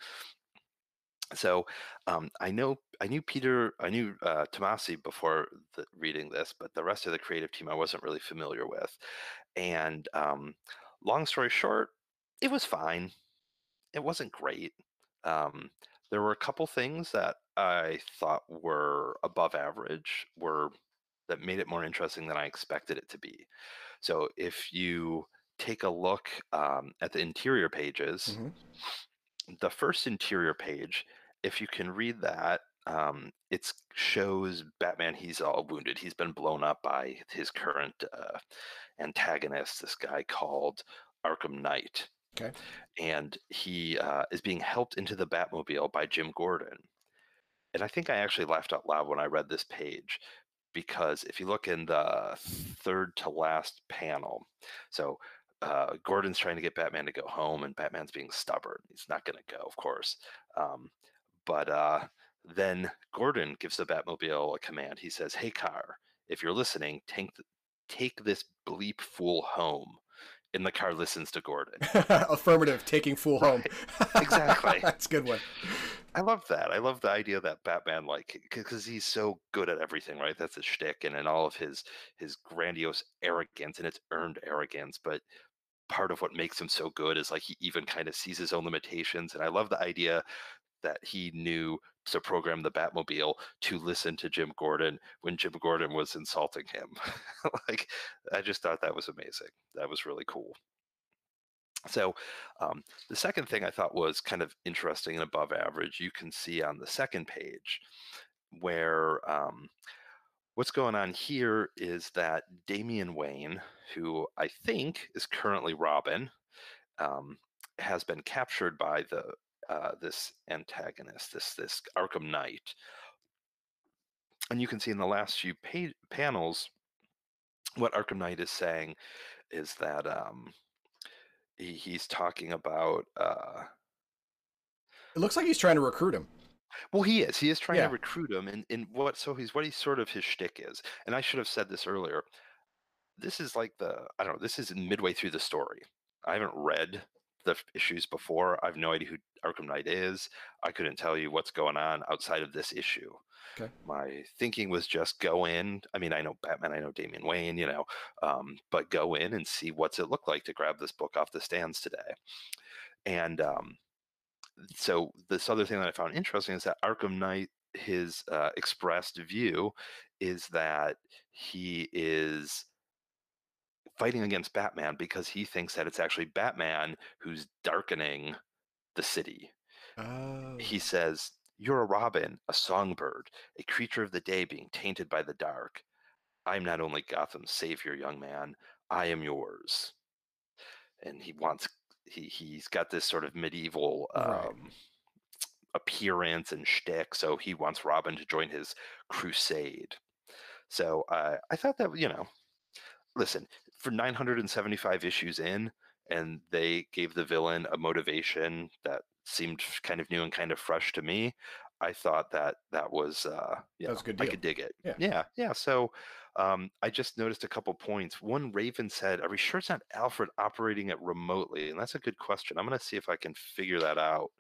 Speaker 2: So um, I know I knew Peter, I knew uh, Tomasi before the, reading this, but the rest of the creative team I wasn't really familiar with. And um, long story short, it was fine. It wasn't great. Um, there were a couple things that I thought were above average, were that made it more interesting than I expected it to be. So if you take a look um, at the interior pages,
Speaker 1: Mhm.
Speaker 2: the first interior page, if you can read that, um, it shows Batman. He's all wounded. He's been blown up by his current uh, antagonist, this guy called Arkham Knight.
Speaker 1: Okay.
Speaker 2: And he uh, is being helped into the Batmobile by Jim Gordon. And I think I actually laughed out loud when I read this page because if you look in the third to last panel, so uh, Gordon's trying to get Batman to go home, and Batman's being stubborn. He's not going to go, of course. Um, but uh, then Gordon gives the Batmobile a command. He says, "Hey, car, if you're listening, take th- take this bleep fool home." And the car listens to Gordon. [LAUGHS]
Speaker 1: Affirmative, taking fool home. [LAUGHS]
Speaker 2: Exactly.
Speaker 1: That's a good one.
Speaker 2: I love that. I love the idea that Batman, like, because he's so good at everything, right? That's his shtick, and in all of his his grandiose arrogance, and it's earned arrogance. But part of what makes him so good is like he even kind of sees his own limitations. And I love the idea that he knew to program the Batmobile to listen to Jim Gordon when Jim Gordon was insulting him. [LAUGHS] like, I just thought that was amazing. That was really cool. So, um, the second thing I thought was kind of interesting and above average, you can see on the second page where um, what's going on here is that Damian Wayne, who I think is currently Robin, um, has been captured by the uh, this antagonist, this this Arkham Knight, and you can see in the last few pa- panels what Arkham Knight is saying is that um, he, he's talking about. Uh,
Speaker 1: It looks like he's trying to recruit him.
Speaker 2: well, he is. He is trying
Speaker 1: Yeah.
Speaker 2: to recruit him, and, and what so he's what he's sort of his shtick is. And I should have said this earlier. This is like the I don't know. This is midway through the story. I haven't read the issues before. I have no idea who Arkham Knight is. I couldn't tell you what's going on outside of this issue.
Speaker 1: Okay.
Speaker 2: My thinking was just go in. I mean, I know Batman, I know Damian Wayne, you know, um, but go in and see what's it look like to grab this book off the stands today. And um, so this other thing that I found interesting is that Arkham Knight, his uh, expressed view is that he is fighting against Batman because he thinks that it's actually Batman who's darkening the city.
Speaker 1: Oh.
Speaker 2: He says, You're a robin, a songbird, a creature of the day being tainted by the dark. I'm not only Gotham's savior, young man, I am yours. And he wants he he's got this sort of medieval
Speaker 1: Right.
Speaker 2: um, appearance and shtick, so he wants Robin to join his crusade. So uh, I thought that you know, listen, for 975 issues in, and they gave the villain a motivation that seemed kind of new and kind of fresh to me. I thought that that was uh, you
Speaker 1: That was a good
Speaker 2: I could dig it.
Speaker 1: Yeah.
Speaker 2: yeah, yeah. So um, I just noticed a couple points. One, Raven said, "Are we sure it's not Alfred operating it remotely?" And that's a good question. I'm going to see if I can figure that out.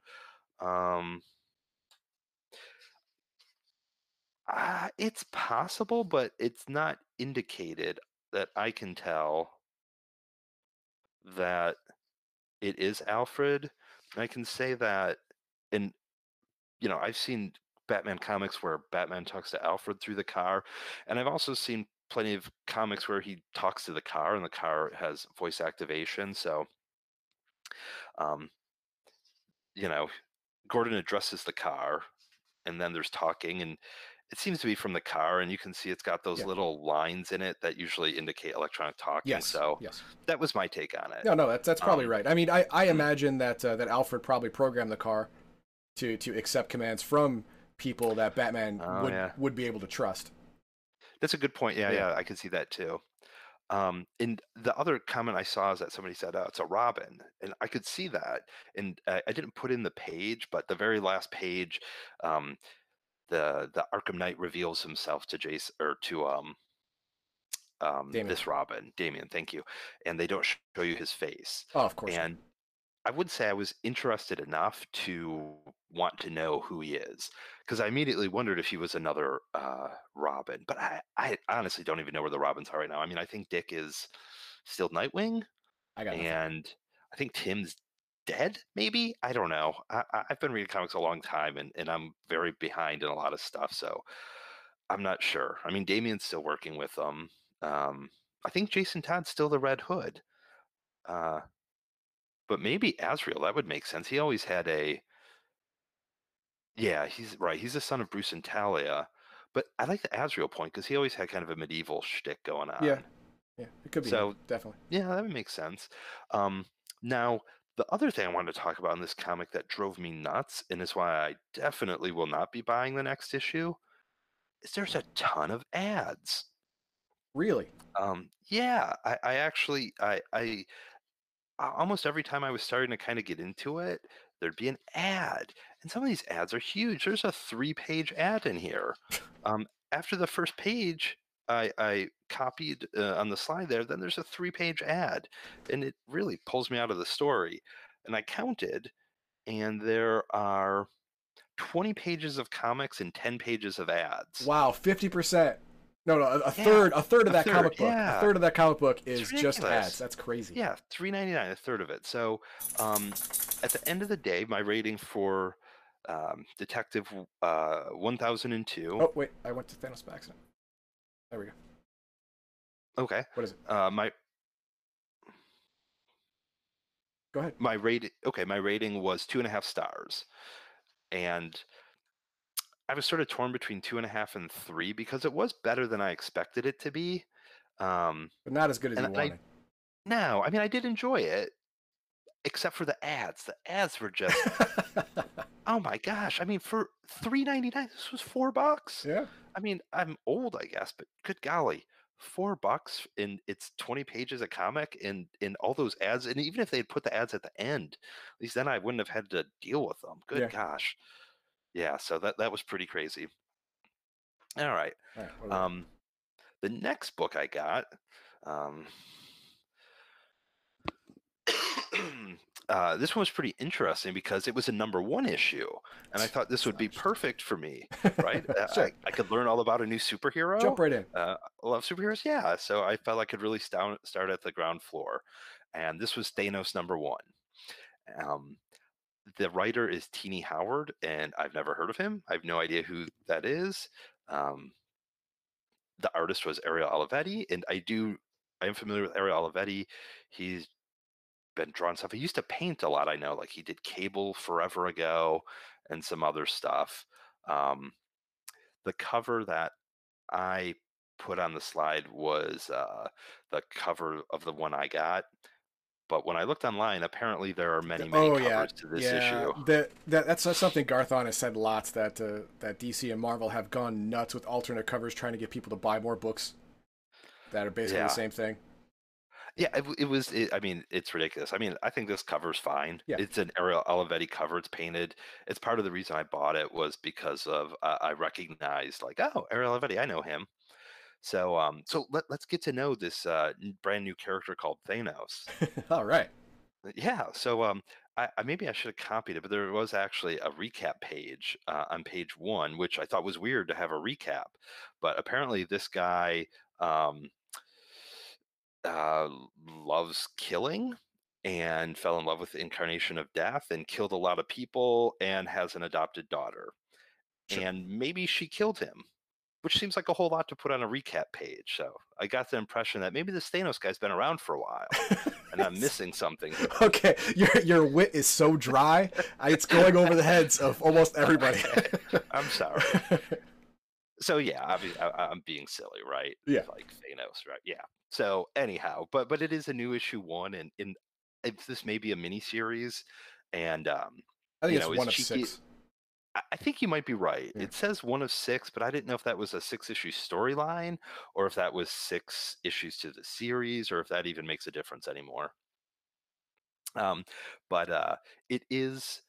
Speaker 2: Um, uh, it's possible, but it's not indicated that I can tell that it is Alfred. I can say that and you know, I've seen Batman comics where Batman talks to Alfred through the car, and I've also seen plenty of comics where he talks to the car and the car has voice activation. So um you know, Gordon addresses the car and then there's talking and it seems to be from the car and you can see it's got those
Speaker 1: Yeah.
Speaker 2: little lines in it that usually indicate electronic talking.
Speaker 1: Yes.
Speaker 2: So
Speaker 1: yes.
Speaker 2: that was my take on it.
Speaker 1: No, no, that's that's probably
Speaker 2: Um,
Speaker 1: right. I mean, I, I
Speaker 2: hmm.
Speaker 1: imagine that uh, that Alfred probably programmed the car to to accept commands from people that Batman
Speaker 2: Oh,
Speaker 1: would
Speaker 2: yeah.
Speaker 1: would be able to trust.
Speaker 2: That's a good point. Yeah,
Speaker 1: Yeah.
Speaker 2: yeah, I can see that too. Um, and the other comment I saw is that somebody said, "Oh, it's a robin," and I could see that. And uh, I didn't put in the page, but the very last page, um, the the Arkham Knight reveals himself to Jace or to um, um, this Robin, Damian. Thank you. And they don't show you his face.
Speaker 1: Oh, of course.
Speaker 2: And I would say I was interested enough to want to know who he is because I immediately wondered if he was another uh, Robin. But I, I honestly don't even know where the Robins are right now. I mean, I think Dick is still Nightwing,
Speaker 1: I got nothing.
Speaker 2: and I think Tim's dead. Maybe I don't know. I, I've been reading comics a long time, and and I'm very behind in a lot of stuff, so I'm not sure. I mean, Damian's still working with them. Um, I think Jason Todd's still the Red Hood. Uh, but maybe Azrael, that would make sense. He always had a Yeah, he's right. He's the son of Bruce and Talia. But I like the Azrael point because he always had kind of a medieval shtick going on.
Speaker 1: Yeah. Yeah, it could be.
Speaker 2: So-
Speaker 1: him, definitely.
Speaker 2: Yeah, that would make sense. Um, now, the other thing I wanted to talk about in this comic that drove me nuts, and is why I definitely will not be buying the next issue, is there's a ton of ads.
Speaker 1: Really?
Speaker 2: Um, yeah, I, I actually, I, I almost every time I was starting to kind of get into it, there'd be an ad, and some of these ads are huge. There's a three-page ad in here. [LAUGHS] Um, after the first page, I, I copied uh, on the slide there. Then there's a three-page ad, and it really pulls me out of the story. And I counted, and there are 20 pages of comics and 10 pages of ads.
Speaker 1: Wow, fifty percent. No, no, a,
Speaker 2: Yeah,
Speaker 1: third, a third of that
Speaker 2: third,
Speaker 1: comic book.
Speaker 2: yeah.
Speaker 1: A third of that comic book is just ads. That's crazy.
Speaker 2: Yeah, three ninety nine, a third of it. So, um, at the end of the day, my rating for um, Detective uh, one thousand and two.
Speaker 1: Oh wait, I went to Thanos by accident. There we go.
Speaker 2: Okay,
Speaker 1: What is it?
Speaker 2: uh, my
Speaker 1: Go ahead.
Speaker 2: my rating. Okay, my rating was two and a half stars, and I was sort of torn between two and a half and three because it was better than I expected it to be. Um,
Speaker 1: But not as good as you
Speaker 2: I-
Speaker 1: wanted.
Speaker 2: no, I mean I did enjoy it, except for the ads. The ads were just [LAUGHS] oh my gosh! I mean, for three ninety nine, this was four bucks.
Speaker 1: yeah.
Speaker 2: I mean, I'm old, I guess, but good golly, four bucks in it's 20 pages of comic and in all those ads, and even if they had put the ads at the end, at least then I wouldn't have had to deal with them. Good
Speaker 1: Yeah.
Speaker 2: gosh, yeah. So that that was pretty crazy. All right,
Speaker 1: All right. what do we got?
Speaker 2: um, the next book I got, um, [COUGHS] [COUGHS] uh, this one was pretty interesting because it was a number one issue, and I thought this would be perfect for me. Right? [LAUGHS] Uh,
Speaker 1: Sure.
Speaker 2: I, I could learn all about a new superhero.
Speaker 1: Jump right in.
Speaker 2: Uh, love superheroes, yeah. So I felt I could really start start at the ground floor, and this was Thanos number one. Um, the writer is Tini Howard, and I've never heard of him. I have no idea who that is. Um, the artist was Ariel Olivetti, and I do I am familiar with Ariel Olivetti. He's been drawing stuff. He used to paint a lot. I know, like he did Cable forever ago, and some other stuff. Um, the cover that I put on the slide was uh, the cover of the one I got. But when I looked online, apparently there are many, many
Speaker 1: oh
Speaker 2: covers
Speaker 1: yeah,
Speaker 2: to this
Speaker 1: yeah.
Speaker 2: issue.
Speaker 1: The, that, that's, something Garthon has said lots that uh, that DC and Marvel have gone nuts with alternate covers, trying to get people to buy more books that are basically
Speaker 2: Yeah.
Speaker 1: the same thing.
Speaker 2: Yeah, it, it was. It, I mean, it's ridiculous. I mean, I think this cover's fine.
Speaker 1: Yeah.
Speaker 2: It's an Ariel Olivetti cover. It's painted. It's part of the reason I bought it was because of uh, I recognized like, oh, Ariel Olivetti, I know him. So, um, so let, let's get to know this uh, brand new character called Thanos. [LAUGHS]
Speaker 1: All right.
Speaker 2: Yeah. So um, I, I maybe I should have copied it, but there was actually a recap page uh, on page one, which I thought was weird to have a recap. But apparently, this guy um, uh, loves killing and fell in love with the incarnation of death and killed a lot of people and has an adopted daughter.
Speaker 1: Sure.
Speaker 2: And maybe she killed him, which seems like a whole lot to put on a recap page. So I got the impression that maybe this Thanos guy's been around for a while and I'm [LAUGHS] missing something.
Speaker 1: Okay, your your wit is so dry, uh, it's going over the heads of almost everybody. [LAUGHS]
Speaker 2: I'm sorry. [LAUGHS] So yeah, obviously I, I'm being silly, right?
Speaker 1: Yeah.
Speaker 2: Like Thanos, right? Yeah. So anyhow, but but it is a new issue one, and in this may be a mini series, and um,
Speaker 1: I think
Speaker 2: You
Speaker 1: it's
Speaker 2: know, it's
Speaker 1: one of
Speaker 2: cheeky-
Speaker 1: six.
Speaker 2: I, I think you might be right.
Speaker 1: Yeah.
Speaker 2: It says one of six, but I didn't know if that was a six issue storyline or if that was six issues to the series, or if that even makes a difference anymore. Um, but uh, it is.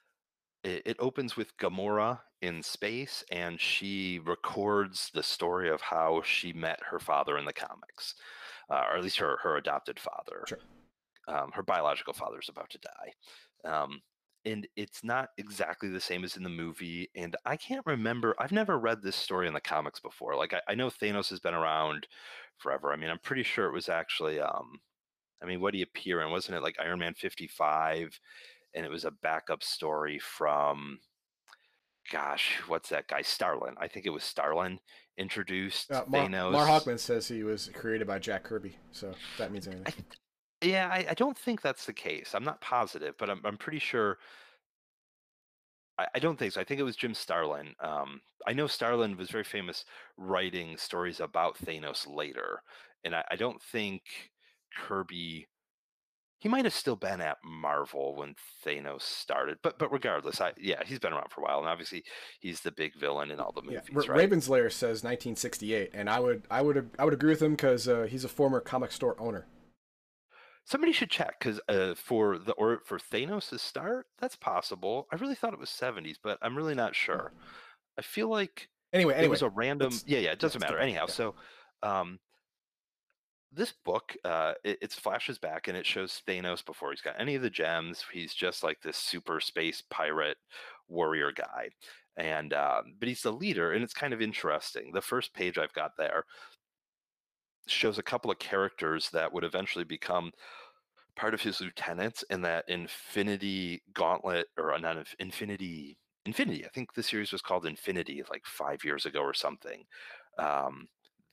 Speaker 2: It, it opens with Gamora in space, and she records the story of how she met her father in the comics, uh, or at least her her adopted father.
Speaker 1: Sure.
Speaker 2: Um, her biological father is about to die, Um, and it's not exactly the same as in the movie. And I can't remember. I've never read this story in the comics before. Like I, I know Thanos has been around forever. I mean, I'm pretty sure it was actually. Um, I mean, what did he appear in? Wasn't it like Iron Man 55? And it was a backup story from. Gosh, what's that guy? Starlin. I think it was Starlin introduced
Speaker 1: Uh, Mar,
Speaker 2: Thanos.
Speaker 1: Mar Hawkman says he was created by Jack Kirby, so that means anything.
Speaker 2: I, yeah, I, I don't think that's the case. I'm not positive, but I'm I'm pretty sure. I, I don't think so. I think it was Jim Starlin. Um, I know Starlin was very famous writing stories about Thanos later, and I, I don't think Kirby. He might have still been at Marvel when Thanos started, but but regardless, I yeah, he's been around for a while, and obviously he's the big villain in all the
Speaker 1: Yeah,
Speaker 2: movies,
Speaker 1: Ra-
Speaker 2: right?
Speaker 1: Raven's Lair says 1968, and I would, I would, I would agree with him because uh, he's a former comic store owner.
Speaker 2: Somebody should check because uh, for the or for Thanos' start, that's possible. I really thought it was 70s, but I'm really not sure. I feel like
Speaker 1: Anyway, anyway it
Speaker 2: was a random. Yeah, yeah, it doesn't matter. Anyhow,
Speaker 1: yeah.
Speaker 2: so um, this book, uh, it, it flashes back and it shows Thanos before he's got any of the gems. He's just like this super space pirate warrior guy, and um, but he's the leader, and it's kind of interesting. The first page I've got there shows a couple of characters that would eventually become part of his lieutenants in that Infinity Gauntlet or uh, not Inf- Infinity Infinity. I think the series was called Infinity like five years ago or something. Um,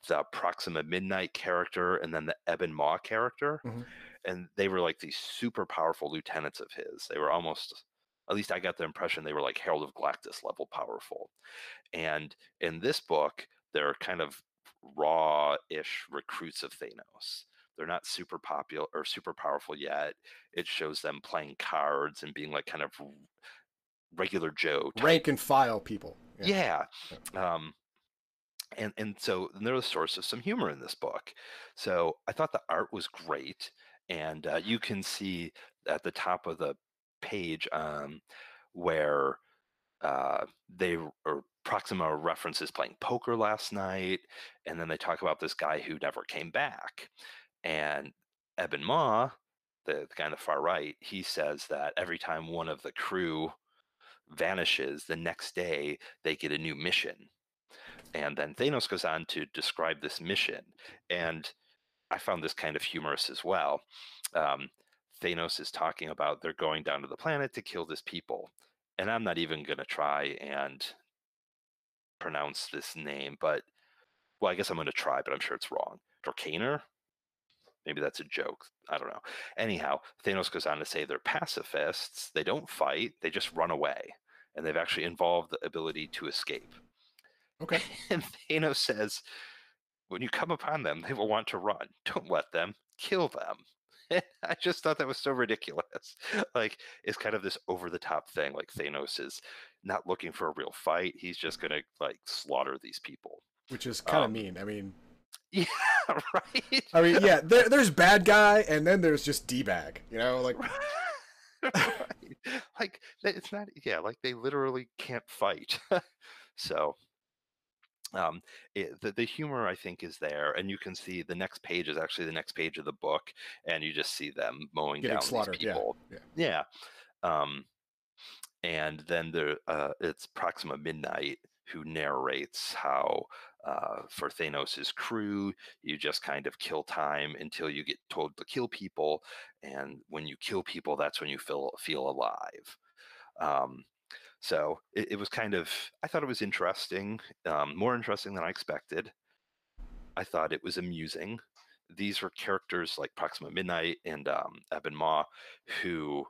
Speaker 2: the Proxima Midnight character and then the Ebony Maw character,
Speaker 1: Mhm.
Speaker 2: and they were like these super powerful lieutenants of his. They were almost, at least I got the impression they were like Herald of Galactus level powerful. And in this book, they're kind of raw-ish recruits of Thanos. They're not super popular or super powerful yet. It shows them playing cards and being like kind of regular Joe. type
Speaker 1: rank and file people.
Speaker 2: yeah. Um, and and so they're the source of some humor in this book. So I thought the art was great, and uh, you can see at the top of the page um, where uh, they or Proxima references playing poker last night, and then they talk about this guy who never came back, and Ebony Maw, the, the guy on the far right, he says that every time one of the crew vanishes, the next day they get a new mission. And then Thanos goes on to describe this mission. And I found this kind of humorous as well. Um, Thanos is talking about they're going down to the planet to kill this people. And I'm not even going to try and pronounce this name, but well, I guess I'm going to try, but I'm sure it's wrong. Dorkaner? Maybe that's a joke. I don't know. Anyhow, Thanos goes on to say they're pacifists. They don't fight, they just run away. And they've actually involved the ability to escape.
Speaker 1: Okay. [LAUGHS]
Speaker 2: And Thanos says, when you come upon them, they will want to run. [LAUGHS] Don't let them, kill them. [LAUGHS] I just thought that was so ridiculous. Like, it's kind of this over the top thing. Like, Thanos is not looking for a real fight. He's just going to, like, slaughter these people.
Speaker 1: Which is kind of
Speaker 2: Um,
Speaker 1: mean. I mean,
Speaker 2: Yeah, right?
Speaker 1: I mean, yeah. There, there's bad guy, and then there's just d bag. You know, like
Speaker 2: right. Like, it's not, yeah, like, they literally can't fight. so, um it, the, the humor i think is there and you can see the next page is actually the next page of the book and you just see them mowing
Speaker 1: Getting
Speaker 2: down these
Speaker 1: yeah,
Speaker 2: people
Speaker 1: yeah.
Speaker 2: yeah um and then there uh it's proxima midnight who narrates how uh, for Thanos' crew, you just kind of kill time until you get told to kill people, and when you kill people, that's when you feel feel alive. Um, so it, it was kind of, I thought it was interesting, um, more interesting than I expected. I thought it was amusing. These were characters like Proxima Midnight and um, Ebony Maw who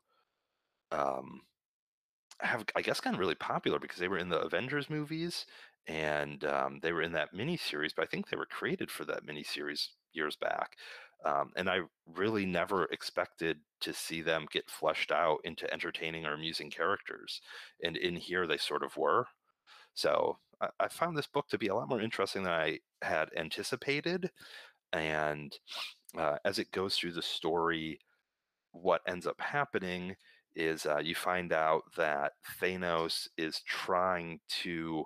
Speaker 2: um, have, I guess, gotten really popular because they were in the Avengers movies and um, they were in that miniseries, but I think they were created for that miniseries years back. Um, and I really never expected to see them get fleshed out into entertaining or amusing characters. And in here, they sort of were. So I, I found this book to be a lot more interesting than I had anticipated. And uh, as it goes through the story, what ends up happening is uh, you find out that Thanos is trying to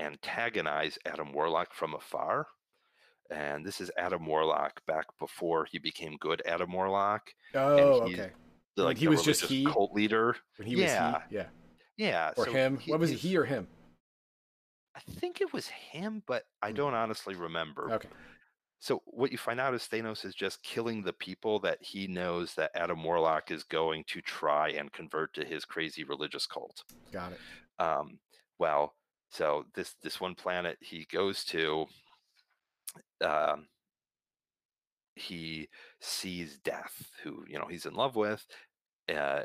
Speaker 2: antagonize Adam Warlock from afar. And this is Adam Warlock back before he became good Adam Warlock.
Speaker 1: oh,
Speaker 2: he's-
Speaker 1: okay. When
Speaker 2: like
Speaker 1: he
Speaker 2: the
Speaker 1: was just he?
Speaker 2: cult leader.
Speaker 1: When he
Speaker 2: yeah,
Speaker 1: was he, yeah,
Speaker 2: yeah.
Speaker 1: or
Speaker 2: so
Speaker 1: him.
Speaker 2: he-
Speaker 1: what was it? He or him?
Speaker 2: I think it was him, but I
Speaker 1: Hmm.
Speaker 2: don't honestly remember.
Speaker 1: Okay.
Speaker 2: So what you find out is Thanos is just killing the people that he knows that Adam Warlock is going to try and convert to his crazy religious cult.
Speaker 1: Got it.
Speaker 2: Um, well, so this this one planet he goes to, um, he sees Death, who you know he's in love with, uh,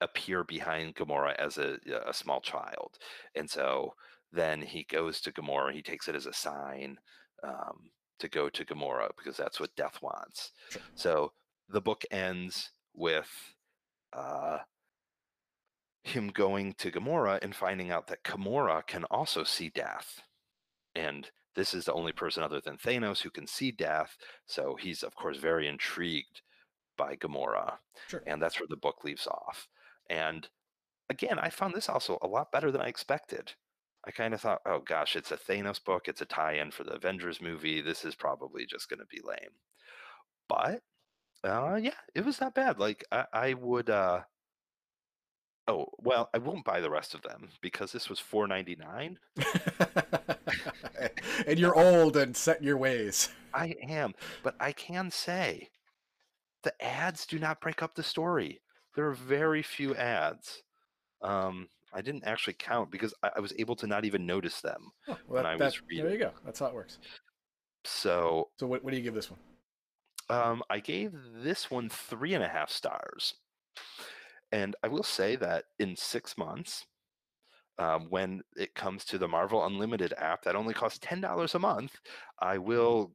Speaker 2: appear behind Gamora as a a small child, and so then he goes to Gamora. He takes it as a sign um, to go to Gamora because that's what Death wants. So the book ends with uh, him going to Gamora and finding out that Gamora can also see Death, and this is the only person other than Thanos who can see Death. So he's of course very intrigued by Gamora,
Speaker 1: Sure.
Speaker 2: and that's where the book leaves off. And again, I found this also a lot better than I expected. I kind of thought, oh gosh, it's a Thanos book, it's a tie-in for the Avengers movie. This is probably just going to be lame. But uh, yeah, it was not bad. Like I, I would. Uh, oh well, I won't buy the rest of them because this was four ninety nine. [LAUGHS] [LAUGHS]
Speaker 1: and you're old and set in your ways.
Speaker 2: I am, but I can say the ads do not break up the story. There are very few ads. Um, I didn't actually count because I, I was able to not even notice them.
Speaker 1: Oh,
Speaker 2: When
Speaker 1: well,
Speaker 2: I was
Speaker 1: that- there you go. That's how it works.
Speaker 2: So
Speaker 1: So what, what do you give this one?
Speaker 2: um, I gave this one three and a half stars. And I will say that in six months, um, when it comes to the Marvel Unlimited app that only costs $10 a month, I will,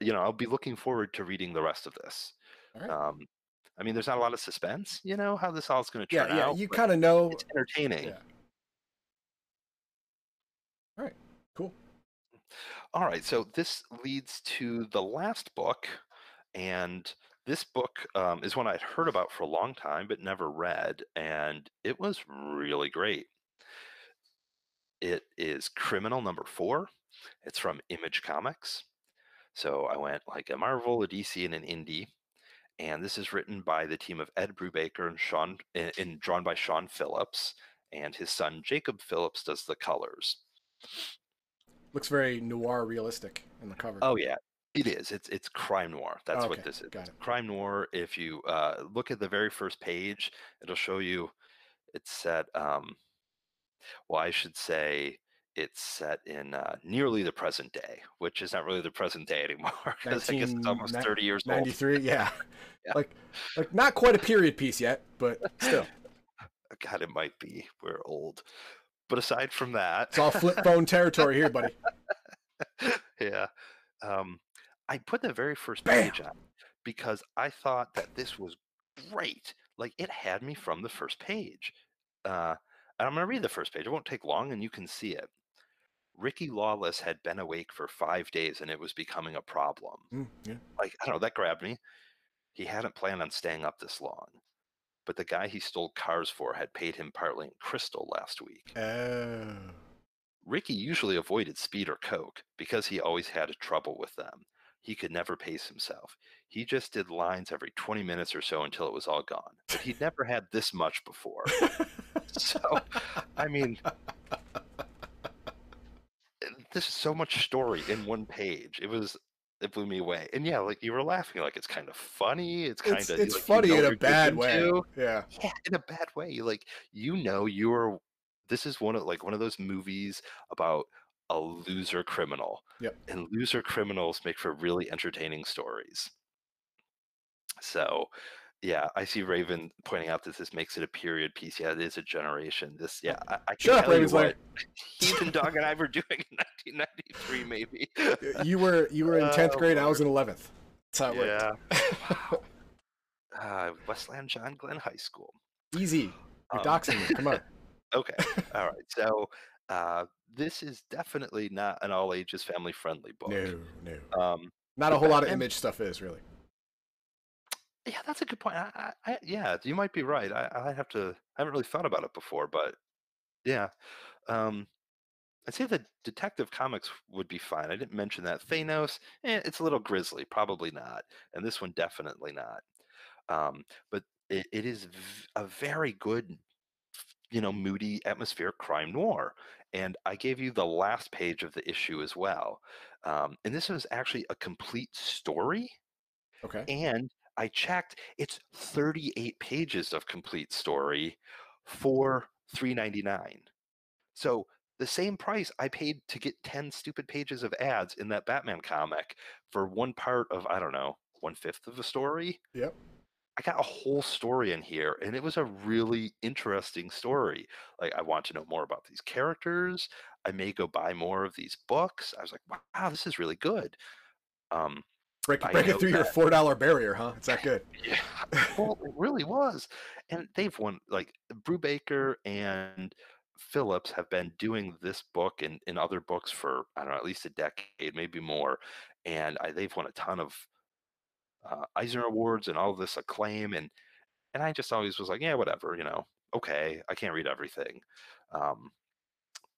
Speaker 2: you know, I'll be looking forward to reading the rest of this.
Speaker 1: Right.
Speaker 2: Um, I mean, there's not a lot of suspense, you know, how this all is going to
Speaker 1: yeah,
Speaker 2: turn
Speaker 1: yeah.
Speaker 2: out.
Speaker 1: You kind of know.
Speaker 2: it's entertaining.
Speaker 1: Yeah. All right. Cool.
Speaker 2: All right, so this leads to the last book, and this book um, is one I'd heard about for a long time but never read, and it was really great. It is Criminal number four. It's from Image Comics. So I went like a Marvel, a DC, and an indie. And this is written by the team of Ed Brubaker and Sean, and, drawn by Sean Phillips, and his son Jacob Phillips does the colors.
Speaker 1: Looks very noir realistic in the cover.
Speaker 2: Oh yeah, it is. It's it's crime noir. That's
Speaker 1: Okay,
Speaker 2: what this is.
Speaker 1: got it.
Speaker 2: Crime noir. If you uh, look at the very first page, it'll show you. It's set. Um, well, I should say it's set in uh, nearly the present day, which is not really the present day anymore [LAUGHS] because I guess it's almost
Speaker 1: ni-
Speaker 2: thirty years old.
Speaker 1: 93. Yeah. [LAUGHS]
Speaker 2: Yeah.
Speaker 1: Like, like not quite a period piece yet, but still, [LAUGHS]
Speaker 2: God, it might be. We're old. But aside from that,
Speaker 1: it's all flip phone territory here, buddy.
Speaker 2: yeah. Um, I put the very first
Speaker 1: Bam!
Speaker 2: page on because I thought that this was great. Like it had me from the first page. Uh, and I'm going to read the first page. It won't take long and you can see it. Ricky Lawless had been awake for five days and it was becoming a problem.
Speaker 1: Mm, yeah.
Speaker 2: Like, I don't know, that grabbed me. He hadn't planned on staying up this long. But the guy he stole cars for had paid him partly in crystal last week.
Speaker 1: Oh.
Speaker 2: Ricky usually avoided speed or coke because he always had trouble with them. He could never pace himself. He just did lines every 20 minutes or so until it was all gone. But he'd [LAUGHS] never had this much before. So, I mean, eh, this is so much story in one page. It was, it blew me away. And yeah, like you were laughing, like it's kind of funny. It's kind
Speaker 1: it's
Speaker 2: of,
Speaker 1: it's
Speaker 2: like, you
Speaker 1: funny
Speaker 2: know
Speaker 1: in a bad way. Yeah.
Speaker 2: Yeah, in a bad way. Like you know, you're. This is one of like one of those movies about a loser criminal.
Speaker 1: Yep.
Speaker 2: And loser criminals make for really entertaining stories. So, yeah, I see Raven pointing out that this makes it a period piece. Yeah, it is a generation. This, yeah, I, I can
Speaker 1: Shut up,
Speaker 2: tell you
Speaker 1: Raven Slayer.
Speaker 2: what [LAUGHS] Heathen Dog and I were doing in 1993, maybe.
Speaker 1: You were you were in tenth
Speaker 2: Oh,
Speaker 1: grade. I was in eleventh. That's how it worked.
Speaker 2: yeah. Wow. [LAUGHS] Uh, Westland John Glenn High School.
Speaker 1: Easy. You're
Speaker 2: Um,
Speaker 1: doxing me. Come on. [LAUGHS]
Speaker 2: Okay. All right. So uh, this is definitely not an all ages family friendly book.
Speaker 1: No, no.
Speaker 2: Um,
Speaker 1: Not a whole lot of image stuff is really.
Speaker 2: Yeah, that's a good point. I, I, yeah, you might be right. I, I have to. I haven't really thought about it before, but yeah. Um, I'd say the Detective Comics would be fine. I didn't mention that. Thanos, eh, it's a little grisly, probably not, and this one definitely not. Um, but it, it is v- a very good you know moody atmospheric crime noir and i gave you the last page of the issue as well um, and this was actually a complete story
Speaker 1: Okay.
Speaker 2: and i checked it's 38 pages of complete story for 399 so the same price i paid to get 10 stupid pages of ads in that batman comic for one part of i don't know one fifth of a story
Speaker 1: Yep.
Speaker 2: I got a whole story in here, and it was a really interesting story. Like, I want to know more about these characters. I may go buy more of these books. I was like, wow, this is really good. Um,
Speaker 1: Break, break it through your four dollar barrier, huh? It's that good.
Speaker 2: yeah, well, it really was. And they've won, like, Brubaker and Phillips have been doing this book and, and other books for, I don't know, at least a decade, maybe more. And I, they've won a ton of uh, Eisner Awards and all of this acclaim. And, and I just always was like, yeah, whatever, you know, okay, I can't read everything. Um,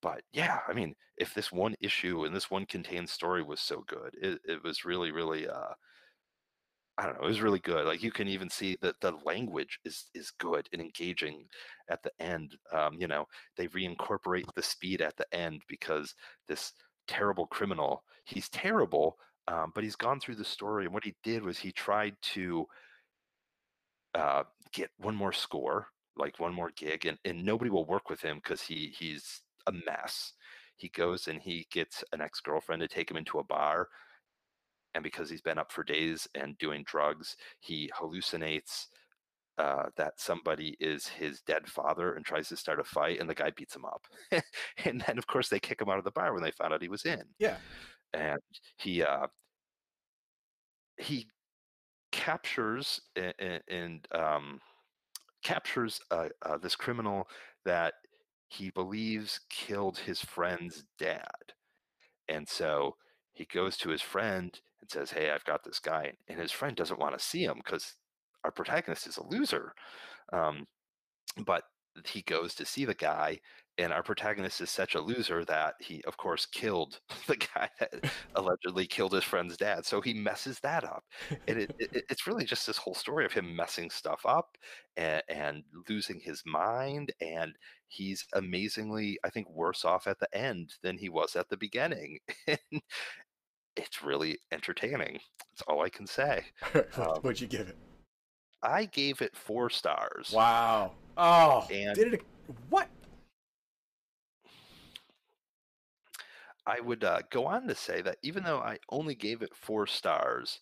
Speaker 2: but yeah, I mean, if this one issue and this one contained story was so good, it, it was really, really, uh, I don't know, it was really good. Like you can even see that the language is is good and engaging at the end. Um, you know, they reincorporate the speed at the end because this terrible criminal, he's terrible, um, but he's gone through the story, and what he did was he tried to uh, get one more score, like one more gig, and, and nobody will work with him because he he's a mess. He goes and he gets an ex girlfriend to take him into a bar, and because he's been up for days and doing drugs, he hallucinates uh, that somebody is his dead father and tries to start a fight, and the guy beats him up. [LAUGHS] and then, of course, they kick him out of the bar when they found out he was in.
Speaker 1: Yeah.
Speaker 2: And he uh, he captures a- a- and um, captures uh, uh, this criminal that he believes killed his friend's dad. And so he goes to his friend and says, Hey, I've got this guy. And his friend doesn't want to see him because our protagonist is a loser. Um, but he goes to see the guy, and our protagonist is such a loser that he, of course, killed [LAUGHS] the guy that allegedly killed his friend's dad. So he messes that up. And it, it, it's really just this whole story of him messing stuff up and, and losing his mind. And he's amazingly, I think, worse off at the end than he was at the beginning. [LAUGHS] And it's really entertaining. That's all I can say. [LAUGHS] Um,
Speaker 1: What'd you give it?
Speaker 2: I gave it four stars.
Speaker 1: Wow. Oh,
Speaker 2: And-
Speaker 1: did it? What?
Speaker 2: I would uh, go on to say that even though I only gave it four stars,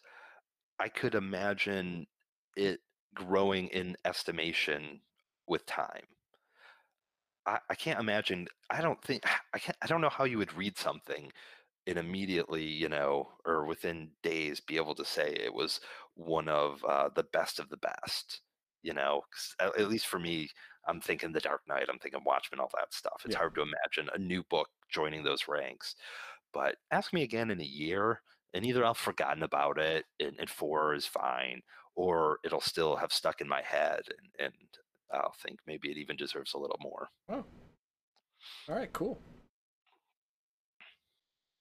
Speaker 2: I could imagine it growing in estimation with time. I, I can't imagine. I don't think. [SIGHS] I can't. I don't know how you would read something and immediately, you know, or within days, be able to say it was one of uh, the best of the best. You know at, at least for me, I'm thinking The Dark Knight. I'm thinking Watchmen, all that stuff. It's
Speaker 1: Yeah.
Speaker 2: hard to imagine a new book joining those ranks. But ask me again in a year, and either I'll have forgotten about it, and, and four is fine, or it'll still have stuck in my head, and, and I'll think maybe it even deserves a little more.
Speaker 1: All right, cool.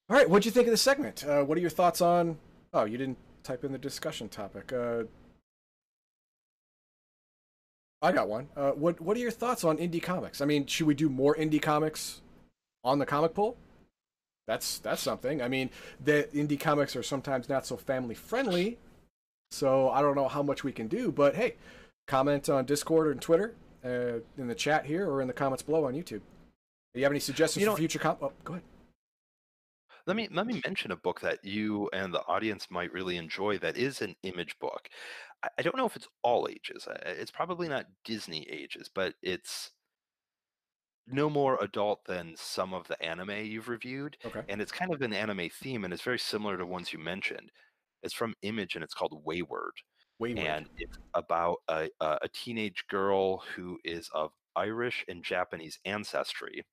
Speaker 1: All right, what'd you think of the segment? Uh, what are your thoughts on? Oh, you didn't type in the discussion topic. Uh, I got one. Uh, what What are your thoughts on indie comics? I mean, should we do more indie comics on the comic pool? That's that's something. I mean, the indie comics are sometimes not so family friendly, so I don't know how much we can do. But hey, comment on Discord and Twitter, uh, in the chat here, or in the comments below on YouTube. Do you have any suggestions
Speaker 2: You
Speaker 1: for future com? Oh, go ahead.
Speaker 2: Let me let me mention a book that you and the audience might really enjoy. That is an image book. I, I don't know if it's all ages. It's probably not Disney ages, but it's no more adult than some of the anime you've reviewed,
Speaker 1: Okay.
Speaker 2: and it's kind of an anime theme, and it's very similar to ones you mentioned. It's from Image, and it's called Wayward.
Speaker 1: Wayward.
Speaker 2: and it's about a a teenage girl who is of Irish and Japanese ancestry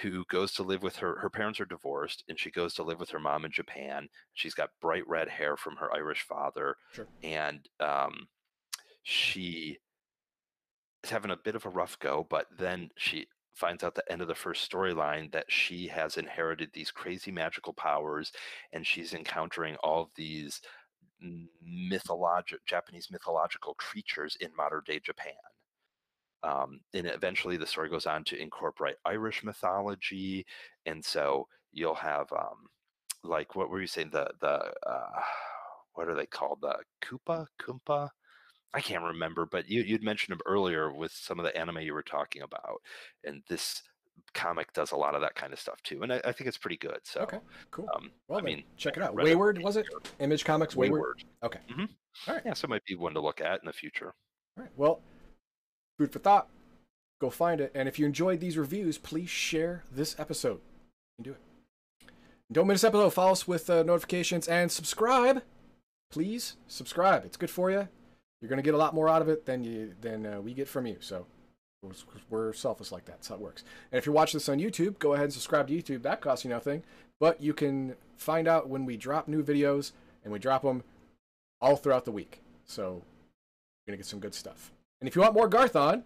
Speaker 2: who goes to live with her her parents are divorced and she goes to live with her mom in Japan she's got bright red hair from her Irish father
Speaker 1: Sure.
Speaker 2: and um, she is having a bit of a rough go but then she finds out the end of the first storyline that she has inherited these crazy magical powers and she's encountering all of these mythological Japanese mythological creatures in modern day Japan. Um, and eventually, the story goes on to incorporate Irish mythology, and so you'll have um, like what were you saying the the uh, [SIGHS] what are they called the Koopa Koompa I can't remember, but you, you'd mentioned them earlier with some of the anime you were talking about, and this comic does a lot of that kind of stuff too, and I, I think it's pretty good. So,
Speaker 1: okay, cool.
Speaker 2: Um,
Speaker 1: well,
Speaker 2: I mean,
Speaker 1: check it out. Wayward was it? Image Comics Wayward.
Speaker 2: Wayward.
Speaker 1: Okay.
Speaker 2: hmm
Speaker 1: All right.
Speaker 2: Yeah, so it might be one to look at in the future.
Speaker 1: All right. Well, food for thought. Go find it, and if you enjoyed these reviews, please share this episode. You can do it. Don't miss episode. Follow us with uh, notifications and subscribe. Please subscribe. It's good for you. You're gonna get a lot more out of it than you than uh, we get from you. So we're, selfless like that. That's how it works. And if you're watching this on YouTube, go ahead and subscribe to YouTube. That costs you nothing, but you can find out when we drop new videos, and we drop them all throughout the week. So you're gonna get some good stuff. And if you want more Garthon,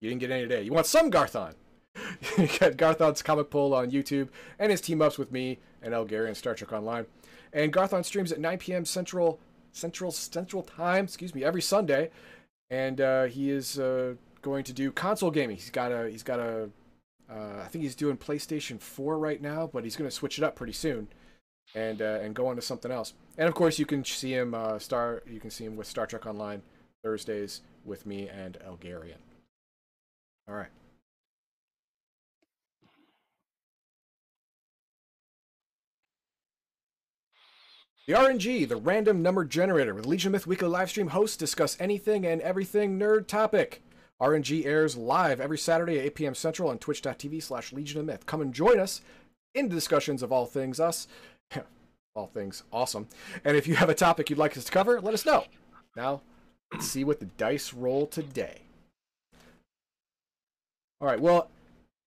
Speaker 1: you didn't get any today. You want some Garthon. [LAUGHS] you got Garthon's comic pull on YouTube and his team ups with me and El Gary and Star Trek Online. And Garthon streams at 9 p.m. Central Central Central Time, excuse me, every Sunday. And uh, he is uh, going to do console gaming. He's got a he's got a uh, I think he's doing PlayStation 4 right now, but he's going to switch it up pretty soon and uh, and go on to something else. And of course, you can see him uh, star you can see him with Star Trek Online Thursdays with me and Elgarian. All right. The RNG, the random number generator, with Legion Myth weekly live stream hosts discuss anything and everything nerd topic. RNG airs live every Saturday at 8 p.m. Central on twitch.tv slash Legion of Myth. Come and join us in discussions of all things us, [LAUGHS] all things awesome. And if you have a topic you'd like us to cover, let us know. Now, let's see what the dice roll today. All right, well,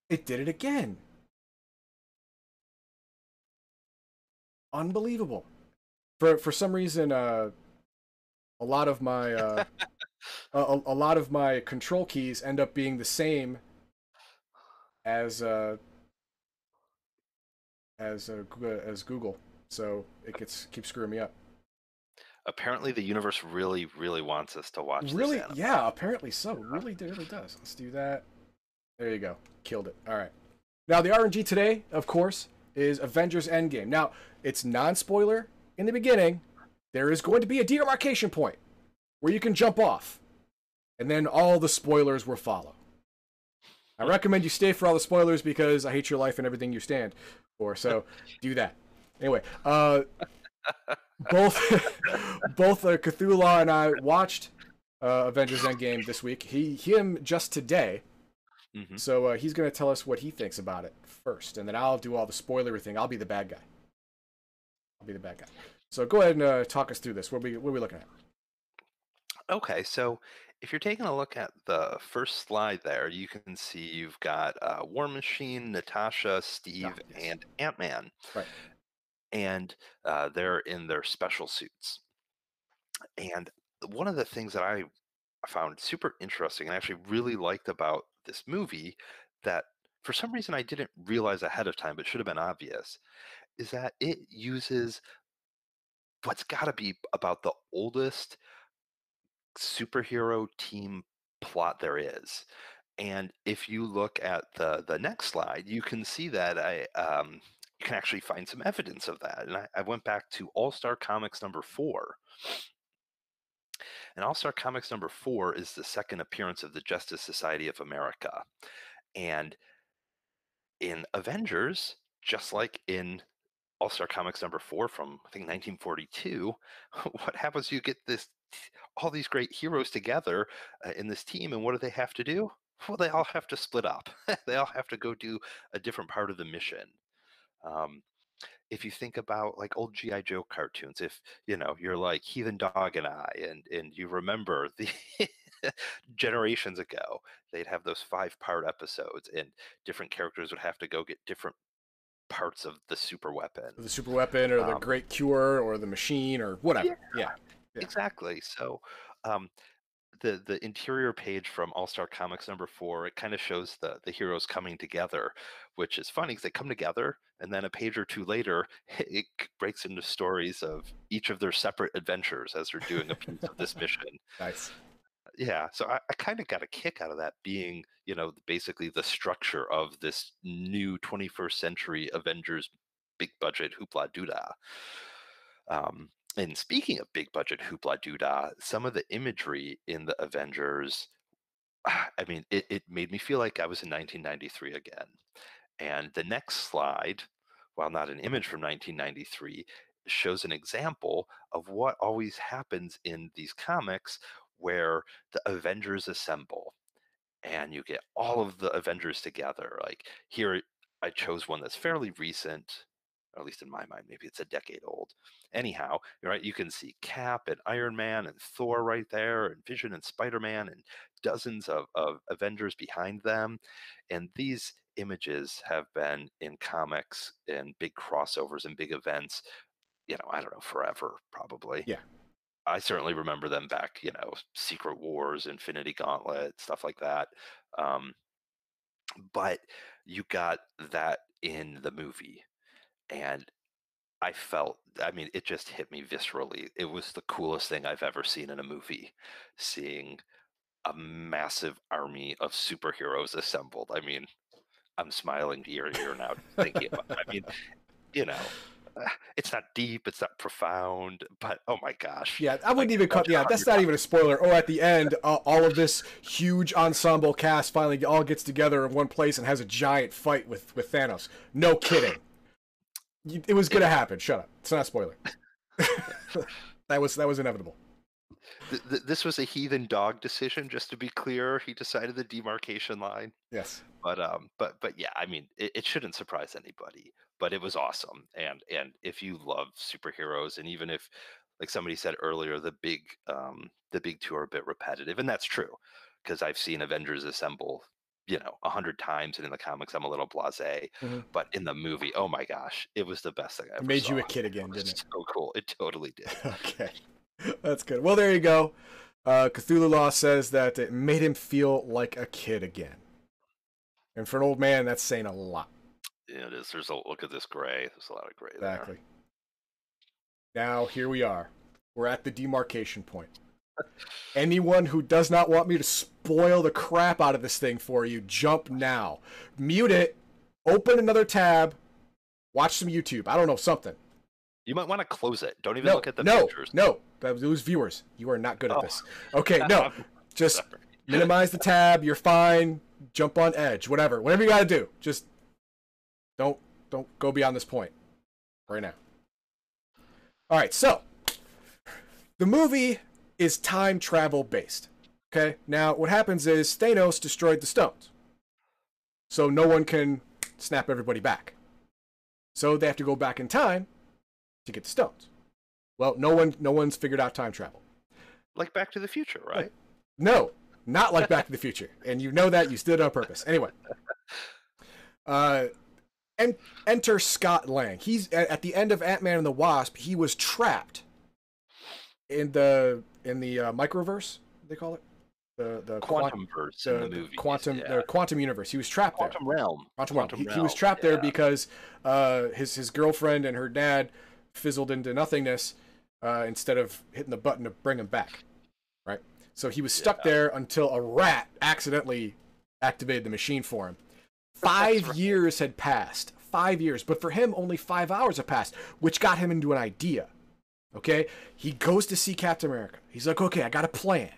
Speaker 1: it did it again. Unbelievable. For for some reason, uh, a lot of my uh, [LAUGHS] a, a lot of my control keys end up being the same as uh, as uh, as Google, so it gets keeps screwing me up.
Speaker 2: Apparently, the universe really, really wants us to watch.
Speaker 1: Really? Yeah, apparently so. Really, really does. Let's do that. There you go. Killed it. All right. Now the RNG today, of course, is Avengers Endgame. Now it's non-spoiler. In the beginning, there is going to be a demarcation point where you can jump off, and then all the spoilers will follow. I recommend you stay for all the spoilers because I hate your life and everything you stand for. So do that. Anyway, uh, both [LAUGHS] both uh, Cthulhu and I watched uh, Avengers Endgame this week. He him just today.
Speaker 2: Mhm.
Speaker 1: So uh, he's going to tell us what he thinks about it first, and then I'll do all the spoilery thing. I'll be the bad guy. I'll be the bad guy. So go ahead and uh, talk us through this. What are we what are we looking at?
Speaker 2: Okay, so if you're taking a look at the first slide there, you can see you've got uh, War Machine, Natasha, Steve,
Speaker 1: yes.
Speaker 2: and Ant Man.
Speaker 1: Right.
Speaker 2: And uh, they're in their special suits. And one of the things that I found super interesting and actually really liked about this movie that for some reason I didn't realize ahead of time, but should have been obvious, is that it uses what's got to be about the oldest superhero team plot there is. And if you look at the the next slide, you can see that I um, you can actually find some evidence of that. And I, I went back to All Star Comics number four. And All Star Comics number four is the second appearance of the Justice Society of America. And in Avengers, just like in All Star Comics number four from I think 1942, [LAUGHS] what happens? You get this all these great heroes together uh, in this team, and what do they have to do? Well, they all have to split up. [LAUGHS] they all have to go do a different part of the mission. Um, if you think about like old GI Joe cartoons, if you know you're like Heathen Dog and I, and and you remember the [LAUGHS] generations ago, they'd have those five part episodes, and different characters would have to go get different parts of the super weapon.
Speaker 1: The super weapon, or the
Speaker 2: Um,
Speaker 1: great cure, or the machine, or whatever. Yeah. Yeah.
Speaker 2: Exactly. So, um, the the interior page from All Star Comics number four, it kind of shows the the heroes coming together, which is funny because they come together, and then a page or two later, [LAUGHS] it breaks into stories of each of their separate adventures as they're doing a piece of this mission. [LAUGHS]
Speaker 1: Nice.
Speaker 2: Yeah, so I, I kind of got a kick out of that being, you know, basically the structure of this new 21st century Avengers big budget hoopla doodah. Um, and speaking of big budget hoopla doodah, some of the imagery in the Avengers, [SIGHS] I mean, it, it made me feel like I was in 1993 again. And the next slide, while not an image from 1993, shows an example of what always happens in these comics where the Avengers assemble and you get all of the Avengers together. Like here, I chose one that's fairly recent at least in my mind, maybe it's a decade old. Anyhow, right, you can see Cap and Iron Man and Thor right there, and Vision and Spider Man, and dozens of, of Avengers behind them. And these images have been in comics and big crossovers and big events, you know, I don't know, forever, probably.
Speaker 1: Yeah.
Speaker 2: I certainly remember them back, you know, Secret Wars, Infinity Gauntlet, stuff like that. Um, but you got that in the movie and I felt, I mean, it just hit me viscerally. It was the coolest thing I've ever seen in a movie, seeing a massive army of superheroes assembled. I mean, I'm smiling ear to ear now thinking about it. I mean, you know, it's not deep, it's not profound, but oh my gosh.
Speaker 1: Yeah, I wouldn't like, even cut. Yeah, that's not even a spoiler. Or at the end, uh, all of this huge ensemble cast finally all gets together in one place and has a giant fight with with Thanos. No kidding. It was gonna happen. Shut up. It's not a spoiler. [LAUGHS] that was that was inevitable.
Speaker 2: this was a heathen dog decision, just to be clear. He decided the demarcation line.
Speaker 1: Yes.
Speaker 2: But um, but but yeah, I mean, it, it shouldn't surprise anybody. But it was awesome, and and if you love superheroes, and even if, like somebody said earlier, the big um the big two are a bit repetitive, and that's true, because I've seen Avengers assemble you know a hundred times, and in the comics I'm a little blasé. Mm-hmm. But in the movie, oh my gosh, it was the best thing I ever
Speaker 1: made
Speaker 2: saw.
Speaker 1: you a kid again, it didn't it?
Speaker 2: So cool, it totally did. [LAUGHS]
Speaker 1: okay, that's good. Well, there you go. Uh, Cthulhu Law says that it made him feel like a kid again, and for an old man, that's saying a lot.
Speaker 2: Yeah, it is. There's a look at this gray. There's a lot of gray
Speaker 1: exactly.
Speaker 2: There.
Speaker 1: Now here we are. We're at the demarcation point. Anyone who does not want me to spoil the crap out of this thing for you, jump now. Mute it, open another tab, watch some YouTube. I don't know, something.
Speaker 2: You might want to close it. Don't even
Speaker 1: no,
Speaker 2: look at the
Speaker 1: no,
Speaker 2: pictures.
Speaker 1: No, those viewers, you are not good at oh. this. Okay, no. [LAUGHS] Just minimize the tab. You're fine. Jump on edge. Whatever. Whatever you got to do. Just don't don't go beyond this point right now. All right, so the movie is time travel based. Okay, now what happens is Thanos destroyed the stones, so no one can snap everybody back. So they have to go back in time to get the stones. Well, no one, no one's figured out time travel.
Speaker 2: Like Back to the Future, right?
Speaker 1: no, [LAUGHS] not like Back to the Future, and you know that you did it on purpose. Anyway, [LAUGHS] uh, and enter Scott Lang. He's at the end of Ant Man and the Wasp. He was trapped in the in the uh, microverse they call it the the
Speaker 2: quantum verse the, the
Speaker 1: quantum
Speaker 2: yeah.
Speaker 1: the quantum universe. He was trapped
Speaker 2: quantum
Speaker 1: there.
Speaker 2: Realm.
Speaker 1: Quantum,
Speaker 2: quantum
Speaker 1: realm. He, he was trapped
Speaker 2: yeah.
Speaker 1: there because uh, his his girlfriend and her dad fizzled into nothingness uh, instead of hitting the button to bring him back. Right. So he was stuck yeah. there until a rat accidentally activated the machine for him. [LAUGHS] Five right. years had passed. Five years, but for him, only five hours have passed, which got him into an idea. Okay? He goes to see Captain America. He's like, okay, I got a plan.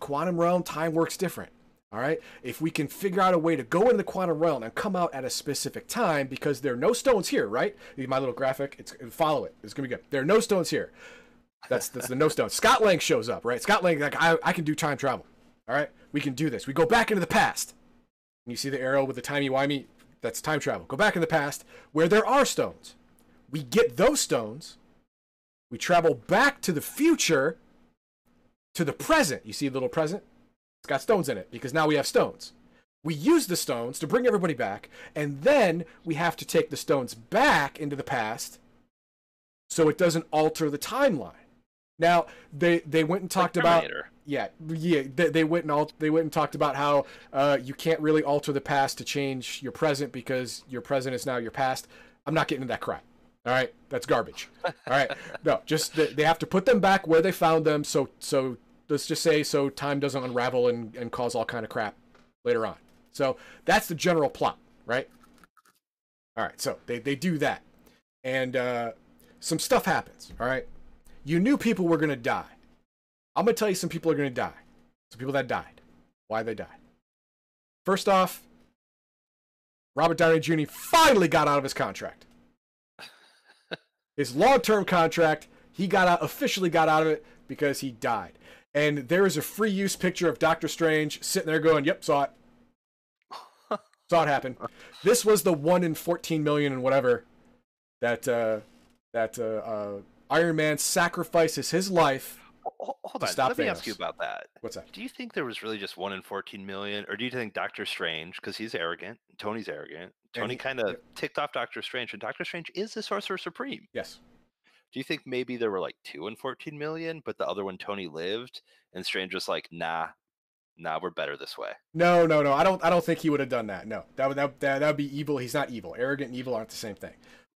Speaker 1: Quantum realm, time works different. All right? If we can figure out a way to go in the quantum realm and come out at a specific time, because there are no stones here, right? My little graphic, it's follow it. It's gonna be good. There are no stones here. That's that's the no stones. Scott Lang shows up, right? Scott Lang, like, I, I can do time travel. All right? We can do this. We go back into the past. And you see the arrow with the timey-wimey? That's time travel. Go back in the past where there are stones. We get those stones we travel back to the future to the present. You see the little present? It's got stones in it because now we have stones. We use the stones to bring everybody back, and then we have to take the stones back into the past so it doesn't alter the timeline. Now, they, they went and talked
Speaker 2: like
Speaker 1: about yeah, yeah. They, they went and all they went and talked about how uh, you can't really alter the past to change your present because your present is now your past. I'm not getting into that crap. All right, that's garbage. All right, no, just they, have to put them back where they found them. So so let's just say so time doesn't unravel and, and cause all kind of crap later on. So that's the general plot, right? All right, so they, they do that. And uh, some stuff happens, all right? You knew people were to die. I'm to tell you some people are to die. Some people that died. Why they died. First off, Robert Downey Jr. finally got out of his contract. His long term contract, he got out, officially got out of it because he died. And there is a free use picture of Doctor Strange sitting there going, Yep, saw it. [LAUGHS] saw it happen. This was the one in 14 million and whatever that uh, that uh, uh, Iron Man sacrifices his life.
Speaker 2: Hold on,
Speaker 1: stop
Speaker 2: let me ask you about that.
Speaker 1: What's that?
Speaker 2: Do you think there was really just one in 14 million, or do you think Doctor Strange, because he's arrogant, Tony's arrogant, Tony kind of ticked off Doctor Strange, and Doctor Strange is the Sorcerer Supreme?
Speaker 1: Yes.
Speaker 2: Do you think maybe there were like two and 14 million, but the other one Tony lived, and Strange was like, nah, nah, we're better this way.
Speaker 1: No, no, no. I don't. I don't think he would have done that. No, that would that that that would be evil. He's not evil. Arrogant and evil aren't the same thing.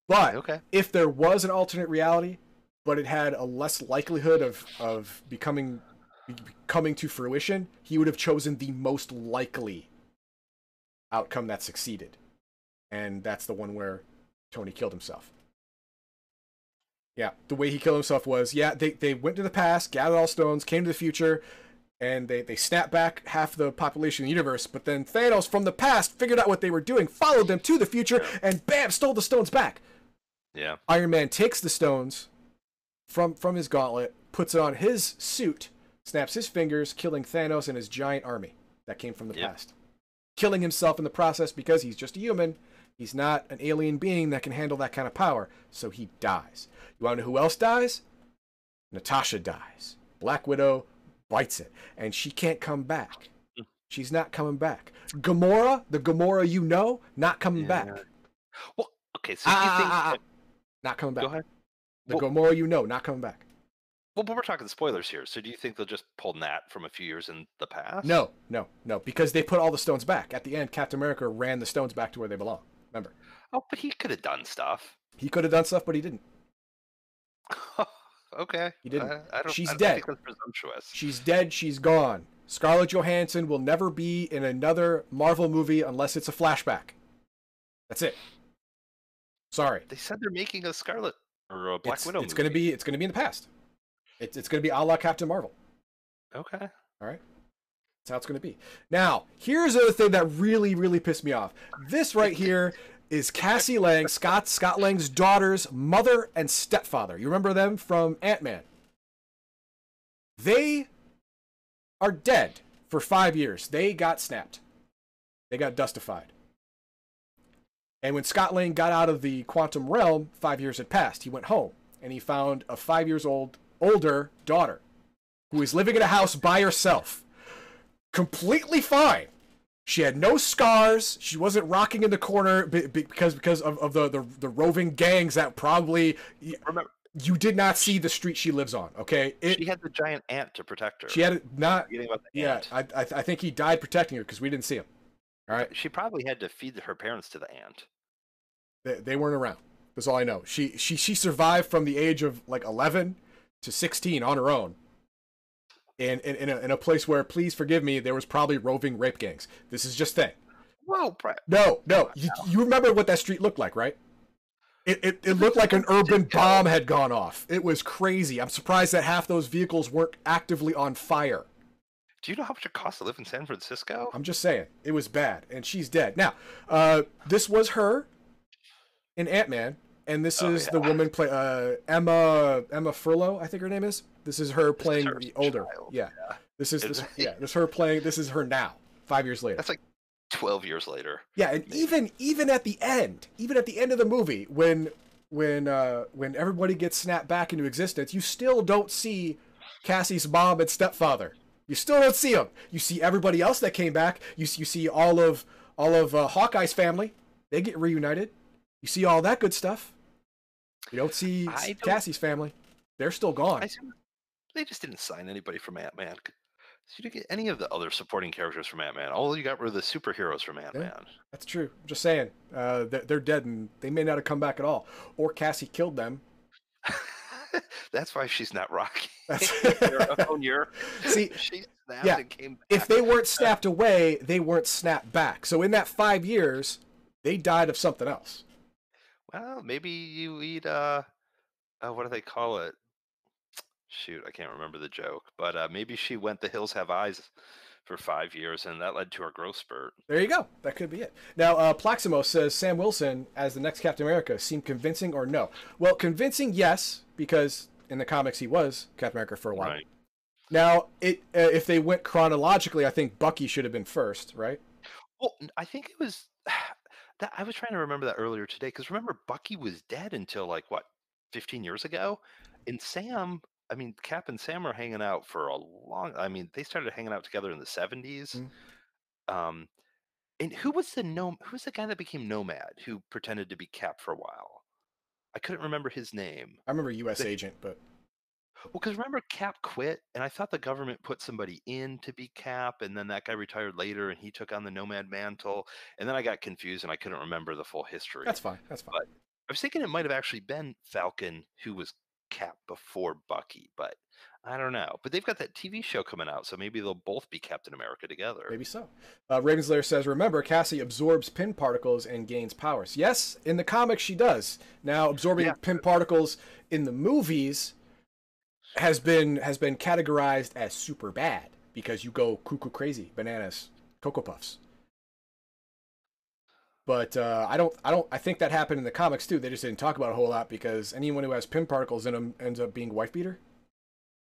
Speaker 1: But
Speaker 2: Okay.
Speaker 1: if there was an alternate reality, but it had a less likelihood of of becoming coming to fruition, he would have chosen the most likely outcome that succeeded, and that's the one where Tony killed himself. Yeah, the way he killed himself was yeah they they went to the past, gathered all stones, came to the future, and they they snapped back half the population of the universe. But then Thanos from the past figured out what they were doing, followed them to the future, and bam, stole the stones back.
Speaker 2: Yeah.
Speaker 1: Iron Man takes the stones from from his gauntlet, puts it on his suit, snaps his fingers, killing Thanos and his giant army that came from the
Speaker 2: Yep.
Speaker 1: past. Killing himself in the process because he's just a human. He's not an alien being that can handle that kind of power, so he dies. You want to know who else dies? Natasha dies. Black Widow bites it, and she can't come back. She's not coming back. Gamora, the Gamora you know, not coming back.
Speaker 2: Yeah. Well, okay, so do you
Speaker 1: Ah,
Speaker 2: think?
Speaker 1: ah, ah, ah. Not coming back.
Speaker 2: Go ahead.
Speaker 1: The
Speaker 2: Well-
Speaker 1: Gamora you know, not coming back.
Speaker 2: Well, but we're talking spoilers here. So do you think they'll just pull Nat from a few years in the past?
Speaker 1: No, no, no, because they put all the stones back. At the end, Captain America ran the stones back to where they belong. Remember,
Speaker 2: Oh, but he could have done stuff.
Speaker 1: he could have done stuff, but he didn't. [LAUGHS]
Speaker 2: okay.
Speaker 1: He didn't.
Speaker 2: I, I don't,
Speaker 1: She's
Speaker 2: I don't
Speaker 1: dead.
Speaker 2: presumptuous.
Speaker 1: She's dead. She's gone. Scarlett Johansson will never be in another Marvel movie unless it's a flashback. That's it. Sorry.
Speaker 2: They said they're making a Scarlet or a Black
Speaker 1: it's,
Speaker 2: Widow.
Speaker 1: It's gonna be. It's gonna be in the past. It's it's gonna be a la Captain Marvel.
Speaker 2: okay.
Speaker 1: All right. That's how it's going to be. Now, here's the thing that really, really pissed me off. This right here is Cassie Lang, Scott Scott Lang's daughter's mother and stepfather. You remember them from Ant Man? They are dead for five years. They got snapped. They got dustified. And when Scott Lang got out of the quantum realm, five years had passed. He went home and he found a five years old older daughter who is living in a house by herself. Completely fine. She had no scars. She wasn't rocking in the corner be- be- because because of, of the, the the roving gangs that probably
Speaker 2: Remember,
Speaker 1: you did not see the street she lives on. Okay, it
Speaker 2: she had the giant ant to protect her.
Speaker 1: she had not.
Speaker 2: Forgetting about the
Speaker 1: Yeah. I I, I think he died protecting her because we didn't see him. All right,
Speaker 2: She probably had to feed her parents to the ant.
Speaker 1: they, they weren't around. That's all I know. She she she survived from the age of like eleven to sixteen on her own. In, in, in, a, in a place where, please forgive me, there was probably roving rape gangs. This is just thing.
Speaker 2: Whoa, Pri-
Speaker 1: No, no. You, you remember what that street looked like, right? It, it, it looked like an urban bomb had gone off. It was crazy. I'm surprised that half those vehicles weren't actively on fire.
Speaker 2: do you know how much it costs to live in San Francisco?
Speaker 1: I'm just saying. It was bad. And she's dead. Now, uh, this was her in Ant Man. And this
Speaker 2: Oh,
Speaker 1: is the woman play uh, Emma Emma Furlow, I think her name is. This is her playing
Speaker 2: her
Speaker 1: the older.
Speaker 2: child.
Speaker 1: Yeah. This is
Speaker 2: Is
Speaker 1: this, yeah, this is her playing this is her now, five years later.
Speaker 2: That's like 12 years later.
Speaker 1: Yeah, and even even at the end, even at the end of the movie, when when uh, when everybody gets snapped back into existence, you still don't see Cassie's mom and stepfather. You still don't see them. You see everybody else that came back. You see, you see all of all of uh, Hawkeye's family. They get reunited. You see all that good stuff. You don't see
Speaker 2: don't-
Speaker 1: Cassie's family. They're still gone.
Speaker 2: Assume they just didn't sign anybody from Ant Man. So you didn't get any of the other supporting characters from Ant Man. All you got were the superheroes from Ant Man.
Speaker 1: That's true. I'm just saying, uh, they're, they're dead and they may not have come back at all. Or Cassie killed them. [LAUGHS]
Speaker 2: That's why she's not Rocky. [LAUGHS]
Speaker 1: That's [LAUGHS]
Speaker 2: Her own year.
Speaker 1: See,
Speaker 2: she snapped
Speaker 1: yeah,
Speaker 2: and came back.
Speaker 1: if they weren't snapped away, they weren't snapped back. So in that five years, they died of something else.
Speaker 2: Well, maybe you eat uh, uh what do they call it? Shoot, I can't remember the joke. But uh maybe she went the hills have eyes for five years and that led to her growth spurt.
Speaker 1: There you go. That could be it. Now, uh, Plaximo says Sam Wilson as the next Captain America seemed convincing or no? Well, convincing, yes, because in the comics he was Captain America for a while.
Speaker 2: Right.
Speaker 1: Now, it uh, if they went chronologically, I think Bucky should have been first, right?
Speaker 2: Well, I think it was [SIGHS] that I was trying to remember that earlier today because remember Bucky was dead until like what 15 years ago, and Sam. I mean, Cap and Sam are hanging out for a long. I mean, they started hanging out together in the 70s.
Speaker 1: Mhm.
Speaker 2: Um, and who was the gnome? Who was the guy that became Nomad who pretended to be Cap for a while? I couldn't remember his name.
Speaker 1: I remember U.S.
Speaker 2: The-
Speaker 1: Agent, but
Speaker 2: Well, because remember Cap quit, and I thought the government put somebody in to be Cap, and then that guy retired later, and he took on the Nomad mantle, and then I got confused and I couldn't remember the full history.
Speaker 1: that's fine. That's fine.
Speaker 2: But- I was thinking it might have actually been Falcon who was Cap before Bucky, but I don't know. But they've got that TV show coming out, so maybe they'll both be Captain America together.
Speaker 1: Maybe so. Uh, Ravenslayer says, remember, Cassie absorbs Pym particles and gains powers. Yes, in the comics she does. Now, absorbing
Speaker 2: Yeah.
Speaker 1: Pym particles in the movies has been has been categorized as super bad because you go cuckoo crazy, bananas, cocoa puffs. But uh, I don't, I don't, I think that happened in the comics too. They just didn't talk about it a whole lot because anyone who has Pym particles in them ends up being wife beater.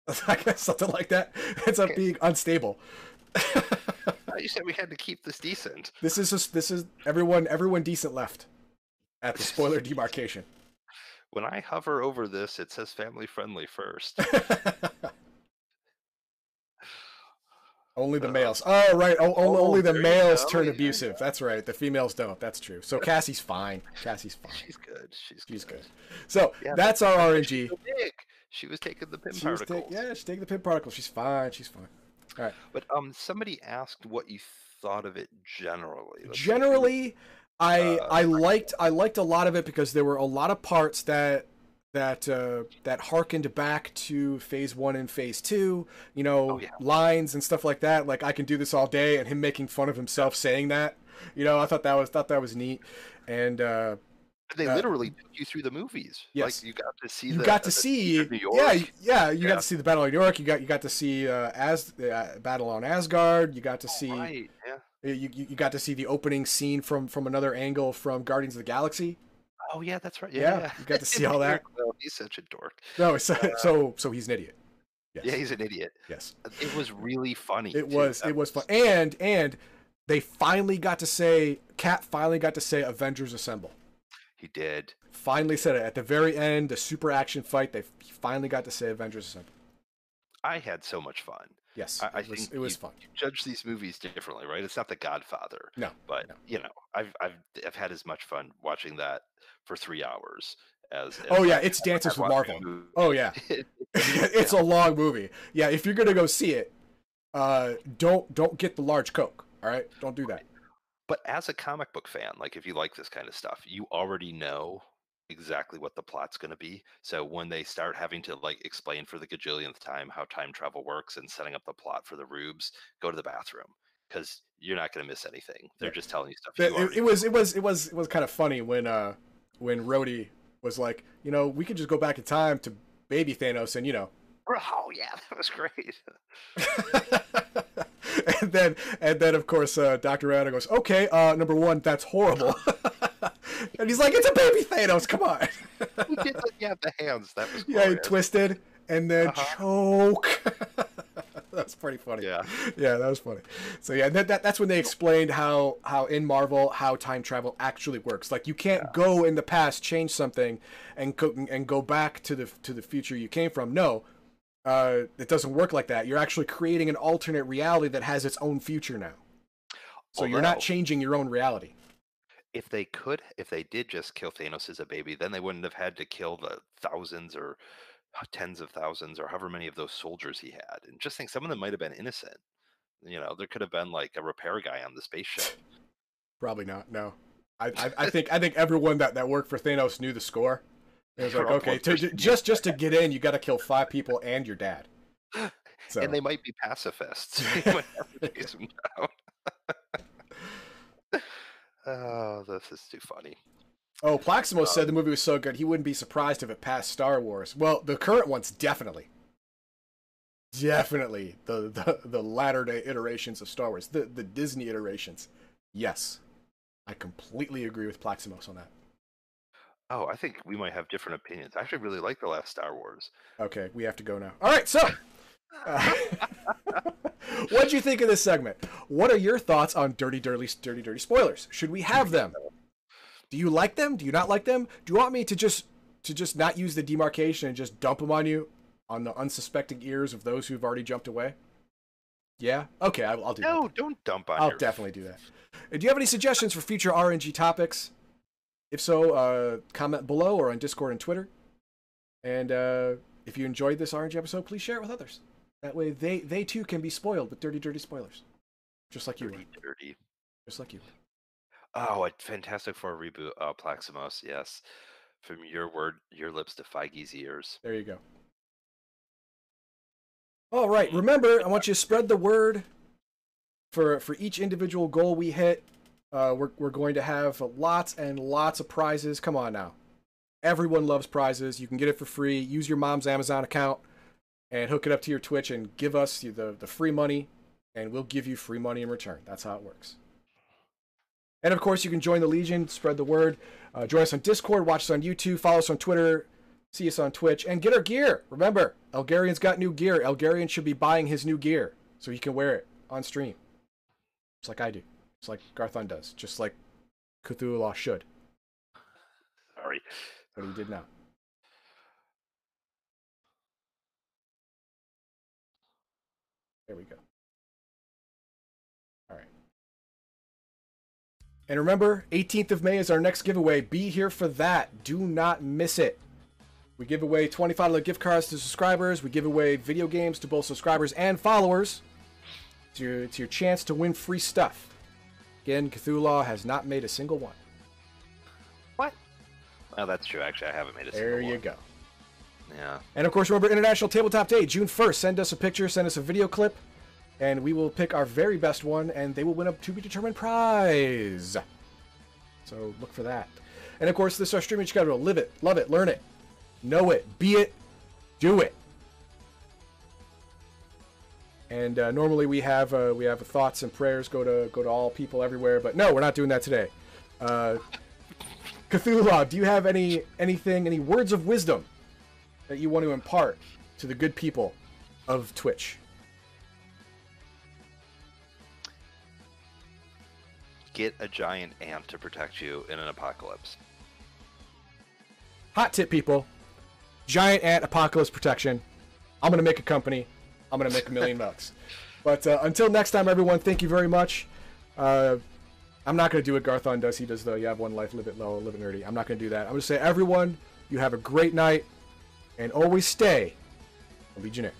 Speaker 1: [LAUGHS] I guess something like that. [LAUGHS] Ends up
Speaker 2: Okay.
Speaker 1: being unstable.
Speaker 2: You said we had to keep this decent.
Speaker 1: This is just this is everyone everyone decent left at the [LAUGHS] spoiler demarcation.
Speaker 2: When I hover over this, it says family friendly first. [LAUGHS]
Speaker 1: only the
Speaker 2: Uh,
Speaker 1: males. Oh right, o- o-
Speaker 2: oh,
Speaker 1: only the males turn abusive. That's right. The females don't. That's true. So Cassie's fine. Cassie's [LAUGHS] fine.
Speaker 2: She's good. She's good.
Speaker 1: She's good. So
Speaker 2: Yeah,
Speaker 1: that's our RNG.
Speaker 2: so big. She was taking the Pym
Speaker 1: She was
Speaker 2: particles.
Speaker 1: take, yeah, she's taking the Pym particles. She's fine. She's fine. All right.
Speaker 2: But um, somebody asked what you thought of it generally. Let's
Speaker 1: Generally, I
Speaker 2: Uh,
Speaker 1: I liked I liked a lot of it because there were a lot of parts that that uh, that harkened back to Phase One and Phase Two. You know,
Speaker 2: Oh, yeah.
Speaker 1: lines and stuff like that. Like I can do this all day, and him making fun of himself saying that. You know, I thought that was thought that was neat, and uh,
Speaker 2: they
Speaker 1: uh,
Speaker 2: literally took you through the movies.
Speaker 1: Yes.
Speaker 2: Like you got to see.
Speaker 1: you
Speaker 2: the,
Speaker 1: got to
Speaker 2: the
Speaker 1: see,
Speaker 2: New York.
Speaker 1: yeah, yeah, you
Speaker 2: Yeah.
Speaker 1: got to see the Battle of New York. You got you got to see uh, as uh, Battle on Asgard. You got to see
Speaker 2: Right. Yeah.
Speaker 1: Uh, you, you you got to see the opening scene from from another angle from Guardians of the Galaxy.
Speaker 2: Oh yeah, that's right.
Speaker 1: Yeah,
Speaker 2: Yeah, yeah.
Speaker 1: you got to [LAUGHS] see all that. [LAUGHS]
Speaker 2: Well, he's such a dork.
Speaker 1: No, so uh, [LAUGHS] so so he's an idiot. Yes.
Speaker 2: Yeah, he's an idiot.
Speaker 1: yes.
Speaker 2: It was really funny.
Speaker 1: It
Speaker 2: too.
Speaker 1: was
Speaker 2: That
Speaker 1: it was fun. And and they finally got to say Cap finally got to say Avengers Assemble.
Speaker 2: He did.
Speaker 1: Finally said it at the very end, the super action fight. They finally got to say Avengers Assemble.
Speaker 2: I had so much fun.
Speaker 1: Yes,
Speaker 2: I, I
Speaker 1: it was
Speaker 2: think
Speaker 1: it was
Speaker 2: you,
Speaker 1: fun.
Speaker 2: you judge these movies differently, right? It's not The Godfather,
Speaker 1: No,
Speaker 2: but
Speaker 1: no.
Speaker 2: you know, I've I've I've had as much fun watching that for three hours as. as
Speaker 1: Oh yeah, it's Dances with Marvel. Oh yeah, [LAUGHS] [LAUGHS] it's a long movie. Yeah, if you're gonna go see it, uh, don't don't get the large Coke. All right, don't do that.
Speaker 2: But as a comic book fan, like if you like this kind of stuff, you already know exactly what the plot's going to be. So when they start having to like explain for the gajillionth time how time travel works and setting up the plot for the rubes, go to the bathroom because you're not going to miss anything. They're
Speaker 1: Yeah.
Speaker 2: just telling you stuff. You
Speaker 1: it, it was it was it was it was kind of funny when uh when Rhodey was like, you know, we could just go back in time to baby Thanos and you know
Speaker 2: Oh yeah, [LAUGHS] that was great. [LAUGHS]
Speaker 1: and then and then of course uh, Dr. Banner goes, Okay, uh number one, that's horrible. [LAUGHS] and he's like, It's a baby Thanos, come on.
Speaker 2: He did yeah, the hands. That was
Speaker 1: yeah, he twisted and then
Speaker 2: Uh-huh.
Speaker 1: choke. [LAUGHS] That's pretty funny.
Speaker 2: Yeah.
Speaker 1: yeah, that was funny. So yeah, that, that that's when they explained how how in Marvel how time travel actually works. Like you can't go in the past, change something, and go, and go back to the to the future you came from. No, uh, it doesn't work like that. You're actually creating an alternate reality that has its own future now. So you're not changing your own reality.
Speaker 2: If they could, if they did just kill Thanos as a baby, then they wouldn't have had to kill the thousands or tens of thousands or however many of those soldiers he had. And just think some of them might have been innocent. You know, there could have been like a repair guy on the spaceship.
Speaker 1: Probably not. No. I, I, I [LAUGHS] think I think everyone that, that worked for Thanos knew the score. It was like, okay, to, [LAUGHS] just just to get in, you got to kill five people and your dad. So
Speaker 2: And they might be pacifists. [LAUGHS] You might have to chase them down. oh, this is too funny.
Speaker 1: Oh, Plaximo said the movie was so good he wouldn't be surprised if it passed Star Wars. Well, the current ones definitely. Definitely the the, the latter day iterations of Star Wars, the the Disney iterations. Yes. I completely agree with Plaximos on that.
Speaker 2: Oh, I think we might have different opinions. I actually really like the last Star Wars.
Speaker 1: Okay, we have to go now. All right, so uh, [LAUGHS] what'd you think of this segment? What are your thoughts on dirty, dirty, dirty, dirty spoilers? Should we have them? Do you like them? Do you not like them? Do you want me to just to just not use the demarcation and just dump them on you on the unsuspecting ears of those who've already jumped away? Yeah. Okay, I, I'll do that.
Speaker 2: No, don't dump on
Speaker 1: I'll
Speaker 2: your
Speaker 1: definitely do that. Do you have any suggestions for future RNG topics? If so, uh, comment below or on Discord and Twitter. And uh, if you enjoyed this RNG episode, please share it with others. That way, they they too can be spoiled with dirty, dirty spoilers, just like you were,
Speaker 2: dirty, dirty.
Speaker 1: just like you.
Speaker 2: Oh, a Fantastic Four reboot. Oh, Plaximos, yes. From your word, your lips to Feige's ears.
Speaker 1: There you go. All right. Remember, I want you to spread the word. For for each individual goal we hit, uh, we're we're going to have lots and lots of prizes. Come on now, everyone loves prizes. You can get it for free. Use your mom's Amazon account and hook it up to your Twitch and give us the the free money, and we'll give you free money in return. That's how it works. And of course, you can join the Legion, spread the word. Uh, join us on Discord, watch us on YouTube, follow us on Twitter, see us on Twitch, and get our gear. Remember, Elgarian's got new gear. Elgarian should be buying his new gear so he can wear it on stream. Just like I do. Just like Garthon does. Just like Cthulhu should.
Speaker 2: Sorry.
Speaker 1: But he did not. There we go. All right. And remember, 18th of May is our next giveaway. Be here for that. Do not miss it. We give away $25 gift cards to subscribers. We give away video games to both subscribers and followers. It's your, it's your chance to win free stuff. Again, Cthulhu has not made a single one.
Speaker 2: What? Oh, that's true. Actually, I haven't made a
Speaker 1: There
Speaker 2: single
Speaker 1: you go. And of course, remember International Tabletop Day, June 1st. Send us a picture, send us a video clip, and we will pick our very best one, and they will win a to be determined prize. So look for that. And of course, this is our streaming schedule. Live it, love it, learn it, know it, be it, do it. And uh, normally we have uh, we have thoughts and prayers go to go to all people everywhere, but no, we're not doing that today. Uh, Cthulhu, do you have any anything, any words of wisdom that you want to impart to the good people of Twitch?
Speaker 2: Get a giant ant to protect you in an apocalypse.
Speaker 1: Hot tip, people. Giant ant apocalypse protection. I'm gonna make a company. I'm gonna make a million [LAUGHS] bucks. But uh, until next time, everyone, thank you very much. Uh, I'm not gonna do what Garthon does. He does though. you have one life, live it low, live it nerdy. I'm not gonna do that. I'm gonna say, everyone, you have a great night, and always stay a Legionnaire.